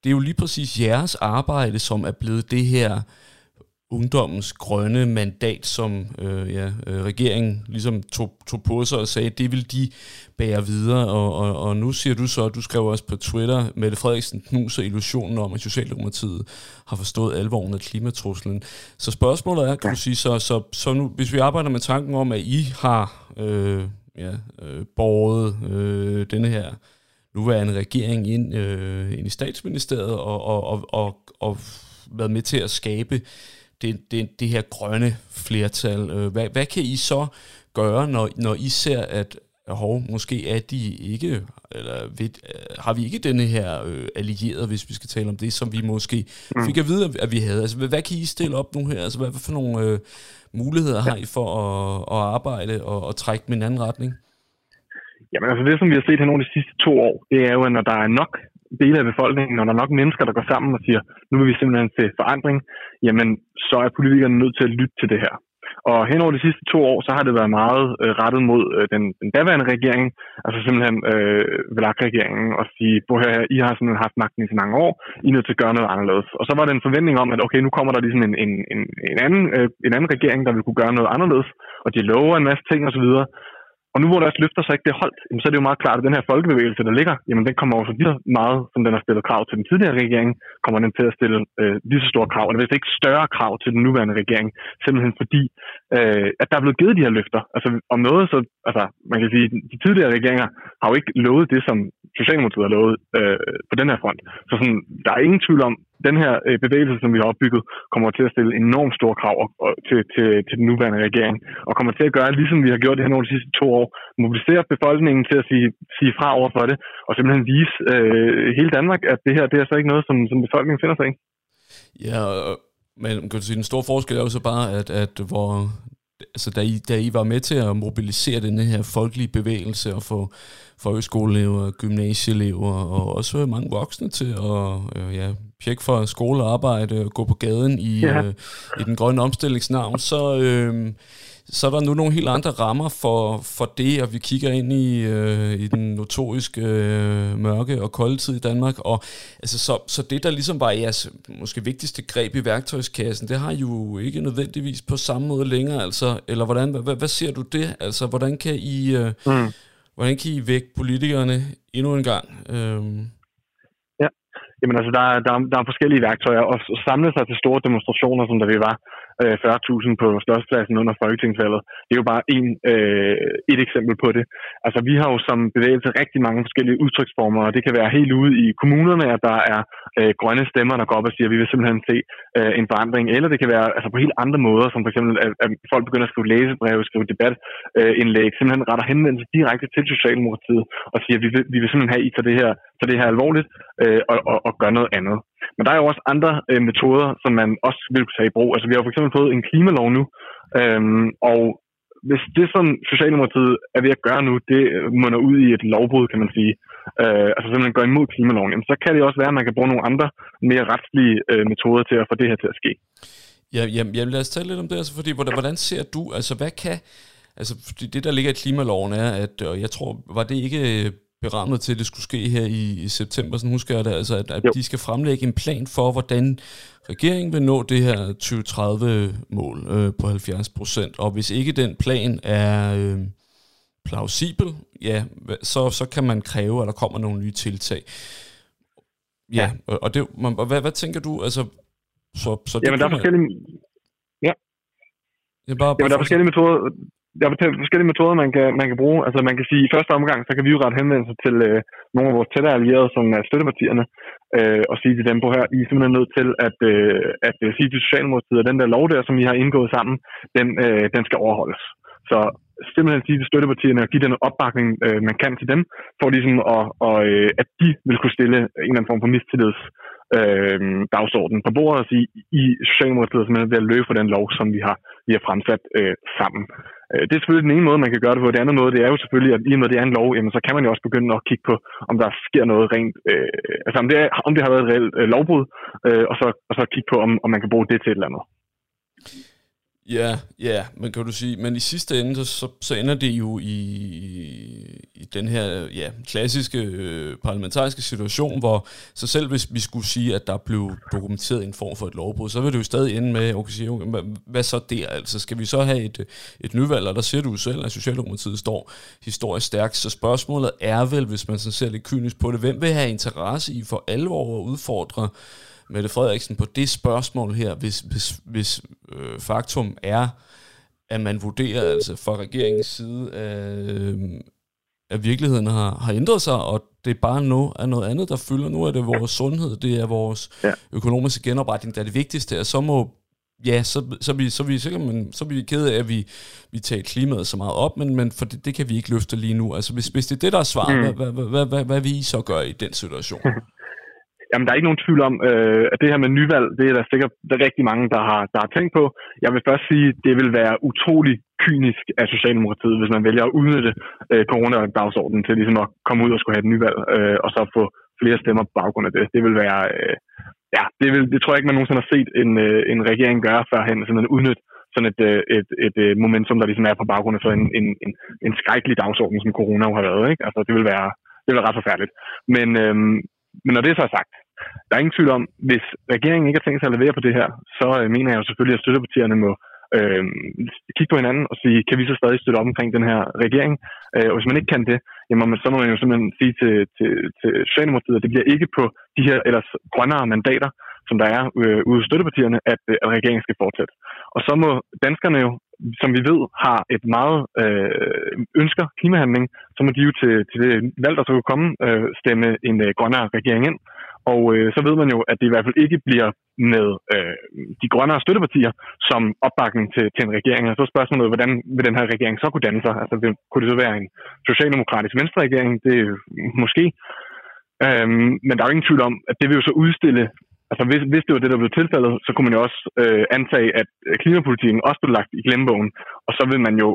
det er jo lige præcis jeres arbejde, som er blevet det her ungdommens grønne mandat, som øh, ja, øh, regeringen ligesom tog, tog på sig og sagde, det vil de bære videre. Og, og, og nu siger du så, du skrev også på Twitter, Mette Frederiksen knuser illusionen om, at Socialdemokratiet har forstået alvoren af klimatruslen. Så spørgsmålet er, kan du sige, så, så, så nu, hvis vi arbejder med tanken om, at I har øh, ja, øh, borget øh, denne her nuværende regering ind, øh, ind i statsministeriet og, og, og, og, og været med til at skabe det, det, det her grønne flertal. Øh, hvad, hvad kan I så gøre, når, når I ser, at hov, måske er de ikke, eller ved, øh, har vi ikke denne her øh, allierede, hvis vi skal tale om det, som vi måske mm. fik at vide, at vi havde. Altså, hvad, kan I stille op nu her? Altså, hvad, hvad for nogle øh, muligheder har I for at, at arbejde og, og trække med en anden retning? Jamen altså det, som vi har set her nogle af de sidste to år, det er jo, at når der er nok dele af befolkningen, når der er nok mennesker, der går sammen og siger, nu vil vi simpelthen se forandring, jamen så er politikerne nødt til at lytte til det her. Og hen over de sidste to år, så har det været meget øh, rettet mod øh, den, den daværende regering, altså simpelthen øh, VLAG-regeringen, og sige, her, I har simpelthen haft magten i så mange år, I er nødt til at gøre noget anderledes. Og så var det en forventning om, at okay, nu kommer der ligesom en, en, en, en, anden, øh, en anden regering, der vil kunne gøre noget anderledes, og de lover en masse ting osv., og nu hvor deres løfter sig ikke bliver holdt, jamen, så er det jo meget klart, at den her folkebevægelse, der ligger, jamen den kommer også lige meget, som den har stillet krav til den tidligere regering, kommer den til at stille øh, lige så store krav, eller hvis ikke større krav til den nuværende regering, simpelthen fordi, øh, at der er blevet givet de her løfter. Altså om noget, så, altså man kan sige, de tidligere regeringer har jo ikke lovet det, som Socialdemokratiet har lovet øh, på den her front. Så sådan, der er ingen tvivl om, den her øh, bevægelse, som vi har opbygget, kommer til at stille enormt store krav og, og, til, til, til den nuværende regering, og kommer til at gøre, ligesom vi har gjort det her over de sidste to år, mobilisere befolkningen til at sige, sige fra over for det, og simpelthen vise øh, hele Danmark, at det her det er så ikke noget, som, som befolkningen finder sig i. Ja, men kan du sige, den store forskel er jo så bare, at, at hvor altså da I, da I var med til at mobilisere den her folkelige bevægelse og få folkeskoleelever, gymnasieelever og også mange voksne til at øh, ja, pjekke for skole og arbejde og gå på gaden i, ja. øh, i den grønne omstillingsnavn, så, øh, så er der nu nogle helt andre rammer for, for det, og vi kigger ind i, øh, i den notoriske øh, mørke og kolde tid i Danmark. Og, altså, så, så det, der ligesom var jeres måske vigtigste greb i værktøjskassen, det har jo ikke nødvendigvis på samme måde længere. Altså, eller hvordan, hvad, hvad ser du det? Altså, hvordan kan I, øh, mm. hvordan kan I vække politikerne endnu en gang? Øh, Jamen altså, der, der, der er forskellige værktøjer, og samle sig til store demonstrationer, som der vi var, øh, 40.000 på størstpladsen under folketingsvalget, det er jo bare en, øh, et eksempel på det. Altså, vi har jo som bevægelse rigtig mange forskellige udtryksformer, og det kan være helt ude i kommunerne, at der er øh, grønne stemmer, der går op og siger, at vi vil simpelthen se øh, en forandring, eller det kan være altså, på helt andre måder, som for eksempel, at, at folk begynder at skrive læsebreve, skrive debatindlæg, øh, simpelthen retter henvendelse direkte til Socialdemokratiet og siger, at vi vil, vi vil simpelthen have, I tager det her, tager det her alvorligt øh, og, og, og gør noget andet. Men der er jo også andre øh, metoder, som man også vil kunne tage i brug. Altså vi har for eksempel fået en klimalov nu, øh, og hvis det, som Socialdemokratiet er ved at gøre nu, det munder ud i et lovbrud, kan man sige, øh, altså simpelthen går imod klimaloven, jamen, så kan det også være, at man kan bruge nogle andre mere retslige øh, metoder til at få det her til at ske. Ja, jamen, jamen lad os tale lidt om det, altså, fordi hvordan, hvordan ser du, altså hvad kan, altså det der ligger i klimaloven er, at, og jeg tror, var det ikke øh, berammet til, at det skulle ske her i, i september, sådan husker jeg det, altså at, at de skal fremlægge en plan for, hvordan regeringen vil nå det her 2030-mål øh, på 70 procent, og hvis ikke den plan er øh, plausibel, ja, så, så kan man kræve, at der kommer nogle nye tiltag. Ja, ja. og det, man, hvad, hvad tænker du, altså, så, så Jamen, der er forskellige... Ja. Ja, bare, bare Jamen, der er forskellige metoder der er forskellige metoder, man kan, man kan bruge. Altså man kan sige, i første omgang, så kan vi jo rette henvendelse til øh, nogle af vores tættere allierede, som er støttepartierne, øh, og sige til dem på her, I er simpelthen nødt til at, øh, at øh, sige til Socialdemokratiet, at den der lov der, som I har indgået sammen, den, øh, den skal overholdes. Så simpelthen sige til støttepartierne og give den opbakning, øh, man kan til dem, for ligesom at, og, øh, at de vil kunne stille en eller anden form for mistillids øh, dagsorden på bordet og sige, i Socialdemokratiet er simpelthen ved at løbe for den lov, som vi har, vi har fremsat øh, sammen. Øh, det er selvfølgelig den ene måde, man kan gøre det på. Det andet måde, det er jo selvfølgelig, at i og med det er en lov, jamen, så kan man jo også begynde at kigge på, om der sker noget rent, øh, altså om det, er, om det har været et reelt øh, lovbrud, øh, og, så, og så kigge på, om, om man kan bruge det til et eller andet. Ja, ja, men kan du sige, men i sidste ende, så, så ender det jo i, i den her ja, klassiske øh, parlamentariske situation, hvor så selv hvis vi skulle sige, at der blev dokumenteret en form for et lovbrud, så vil det jo stadig ende med, okay, sige, okay, hvad, hvad så der? Altså skal vi så have et, et nyvalg, og der siger du selv, at Socialdemokratiet står historisk stærkt, så spørgsmålet er vel, hvis man så ser lidt kynisk på det, hvem vil have interesse i for alvor at udfordre Mette Frederiksen på det spørgsmål her, hvis, hvis, hvis øh, faktum er, at man vurderer altså fra regeringens side, øh, at virkeligheden har, har ændret sig, og det er bare nu er noget andet, der fylder. Nu er det vores sundhed, det er vores ja. økonomiske genopretning, der er det vigtigste, og så må ja, så, så, vi, så, vi sikkert, men, så er vi kede af, at vi, vi tager klimaet så meget op, men, men for det, det kan vi ikke løfte lige nu. Altså, hvis, hvis det er det, der er svaret, mm. hvad, hvad, hvad, hvad, hvad vil I så gøre i den situation? Jamen, der er ikke nogen tvivl om, øh, at det her med nyvalg, det er der sikkert der er rigtig mange, der har, der har tænkt på. Jeg vil først sige, at det vil være utrolig kynisk af Socialdemokratiet, hvis man vælger at udnytte øh, coronadagsordenen til ligesom at komme ud og skulle have et nyvalg, øh, og så få flere stemmer på baggrund af det. Det vil være, øh, ja, det, vil, det tror jeg ikke, man nogensinde har set en, øh, en regering gøre førhen, sådan en udnytte sådan et, øh, et, et, et momentum, der ligesom er på baggrund af sådan en, en, en, en skrækkelig dagsorden, som corona har været. Ikke? Altså, det vil være, det vil være ret forfærdeligt. Men, øhm, men når det så er sagt, der er ingen tvivl om, hvis regeringen ikke har tænkt sig at levere på det her, så øh, mener jeg jo selvfølgelig, at støttepartierne må øh, kigge på hinanden og sige, kan vi så stadig støtte op omkring den her regering? Øh, og hvis man ikke kan det, jamen, så må man jo simpelthen sige til, til, til Socialdemokratiet, at det bliver ikke på de her ellers grønnere mandater, som der er øh, ude af støttepartierne, at, øh, at regeringen skal fortsætte. Og så må danskerne jo som vi ved har et meget øh, ønsker klimahandling, så må de jo til, til det valg, der så kan komme, øh, stemme en øh, grønnere regering ind. Og øh, så ved man jo, at det i hvert fald ikke bliver med øh, de grønnere støttepartier som opbakning til, til en regering. Og så er spørgsmålet, hvordan vil den her regering så kunne danne sig? Altså, vil, kunne det så være en socialdemokratisk venstreregering? Det er måske. Øhm, men der er jo ingen tvivl om, at det vil jo så udstille Altså hvis, hvis det var det, der blev tilfældet, så kunne man jo også øh, antage, at klimapolitikken også blev lagt i glemmebogen, og så vil man jo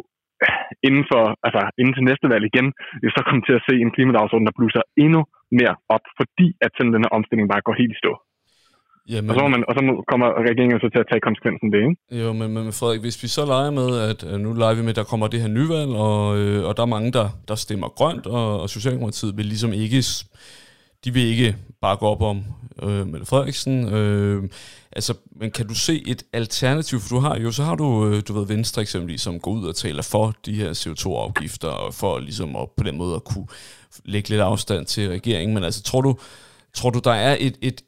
inden for, altså inden til næste valg igen, så kommer til at se en klimadagsorden, der bluser endnu mere op, fordi at sådan den her omstilling bare går helt i stå. Jamen, og, så man, og så kommer regeringen så til at tage konsekvensen det, ikke? Jo, men, men Frederik, hvis vi så leger med, at nu leger vi med, at der kommer det her nyvalg, og, øh, og der er mange, der, der stemmer grønt, og, og Socialdemokratiet vil ligesom ikke de vil ikke bare gå op om øh, Mette Frederiksen. Øh, altså, men kan du se et alternativ? For du har jo, så har du, øh, du ved, Venstre eksempelvis, som går ud og taler for de her CO2-afgifter, og for ligesom at, på den måde at kunne lægge lidt afstand til regeringen. Men altså, tror du, tror du der er et, et,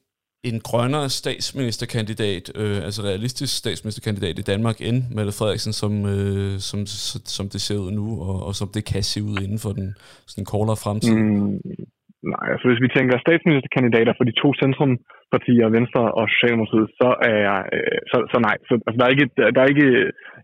en grønnere statsministerkandidat, øh, altså realistisk statsministerkandidat i Danmark, end Mette Frederiksen, som, øh, som, som det ser ud nu, og, og som det kan se ud inden for den sådan kortere fremtid? Mm, Nej, altså hvis vi tænker statsministerkandidater for de to centrumpartier, Venstre og Socialdemokratiet, så er jeg, øh, så, så nej. Så, altså, der er ikke, der er ikke,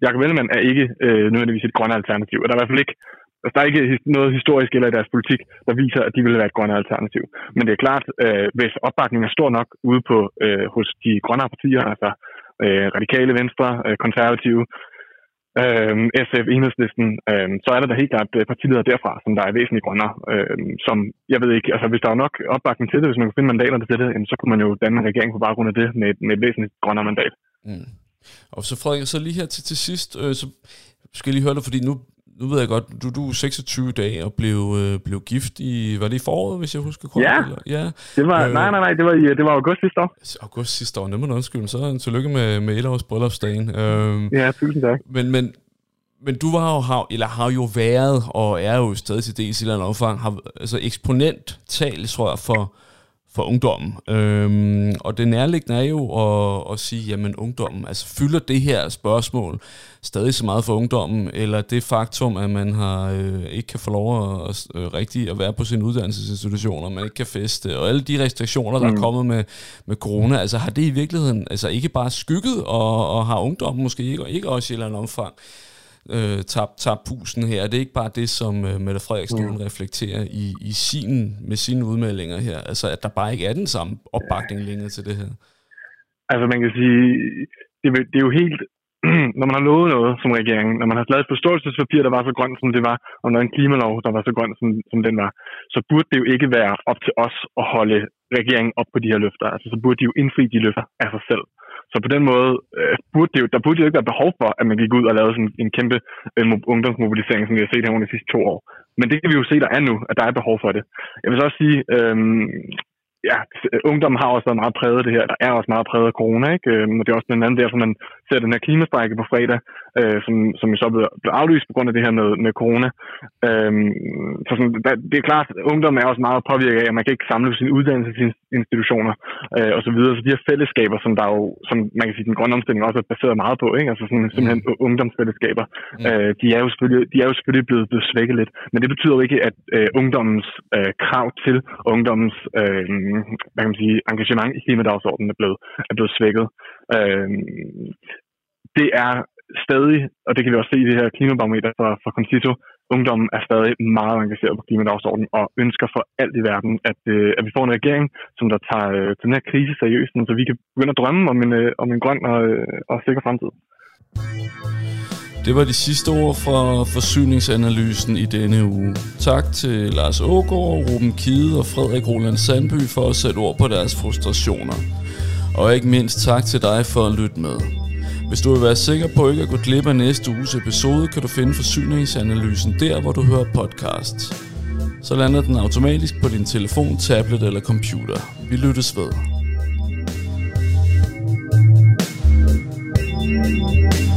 Jacob Ellemann er ikke øh, nødvendigvis et grønne alternativ, og der er i hvert fald ikke, altså, der er ikke noget historisk eller i deres politik, der viser, at de vil være et grønne alternativ. Men det er klart, øh, hvis opbakningen er stor nok ude på øh, hos de grønne partier, altså øh, radikale venstre, øh, konservative, øh, SF, Enhedslisten, øh, så er der da helt klart øh, partiledere derfra, som der er væsentligt grønnere. Øh, som, jeg ved ikke, altså hvis der er nok opbakning til det, hvis man kan finde mandater til det, så kunne man jo danne en regering på baggrund af det med et, med et væsentligt grønnere mandat. Mm. Og så Frederik, så lige her til, til sidst, øh, så skal jeg lige høre dig, fordi nu nu ved jeg godt, du, du er 26 dage og blev, øh, blev gift i, var det i foråret, hvis jeg husker korrekt? Ja, eller? ja. Det var, øh, nej, nej, nej, det var, det var august sidste år. August sidste år, du undskylde, så en tillykke med, med et års bryllupsdagen. Øh, ja, tusind tak. Men, men, men du var jo, har, eller har jo været, og er jo stadig til dels i et eller andet omfang, har, altså eksponent talsrør for, for ungdommen. Øhm, og det nærliggende er jo at, at sige, jamen ungdommen, altså fylder det her spørgsmål stadig så meget for ungdommen, eller det faktum, at man har øh, ikke kan få lov at øh, rigtig at være på sin uddannelsesinstitutioner, man ikke kan feste, og alle de restriktioner, der mm. er kommet med, med corona, altså har det i virkeligheden altså ikke bare skygget, og, og har ungdommen måske ikke, og ikke også i et eller andet omfang øh, tabt, tab pusen her. Det er ikke bare det, som øh, Mette Frederiksen mm. reflekterer i, i sin, med sine udmeldinger her. Altså, at der bare ikke er den samme opbakning længere til det her. Altså, man kan sige, det, det er jo helt når man har lovet noget som regering, når man har lavet et forståelsespapir, der var så grønt, som det var, og når en klimalov, der var så grøn, som, som den var, så burde det jo ikke være op til os at holde regeringen op på de her løfter. Altså, så burde de jo indfri de løfter af sig selv. Så på den måde øh, burde det jo, der burde jo ikke være behov for, at man gik ud og lavede sådan en kæmpe øh, ungdomsmobilisering, som vi har set her under de sidste to år. Men det kan vi jo se, der er nu, at der er behov for det. Jeg vil så også sige, øh, ja, ungdommen har også været meget præget af det her. Der er også meget præget af corona, ikke? Og det er også blandt andet derfor, man ser den her klimastrække på fredag, øh, som, som så blev, aflyst på grund af det her med, med corona. Øh, så sådan, der, det er klart, at ungdommen er også meget påvirket af, at man kan ikke samle sine uddannelsesinstitutioner øh, og så videre. Så de her fællesskaber, som der jo, som man kan sige, den grønne omstilling også er baseret meget på, ikke? altså sådan, simpelthen mm. ungdomsfællesskaber, mm. øh, de, er jo selvfølgelig, de er jo selvfølgelig blevet, blevet svækket lidt. Men det betyder jo ikke, at øh, ungdommens øh, krav til ungdommens øh, Øhm, hvad kan man sige, engagement i klimadagsordenen er blevet, er blevet svækket. Øh, det er stadig, og det kan vi også se i det her klimabarometer fra, fra Concito, ungdommen er stadig meget engageret på klimadagsordenen og ønsker for alt i verden, at, øh, at vi får en regering, som der tager øh, den her krise seriøst, så vi kan begynde at drømme om en, øh, om en grøn og, øh, og sikker fremtid. Det var de sidste ord fra forsyningsanalysen i denne uge. Tak til Lars Ågaard, Ruben Kide og Frederik Roland Sandby for at sætte ord på deres frustrationer. Og ikke mindst tak til dig for at lytte med. Hvis du vil være sikker på ikke at gå glip af næste uges episode, kan du finde forsyningsanalysen der, hvor du hører podcast. Så lander den automatisk på din telefon, tablet eller computer. Vi lyttes ved. thank you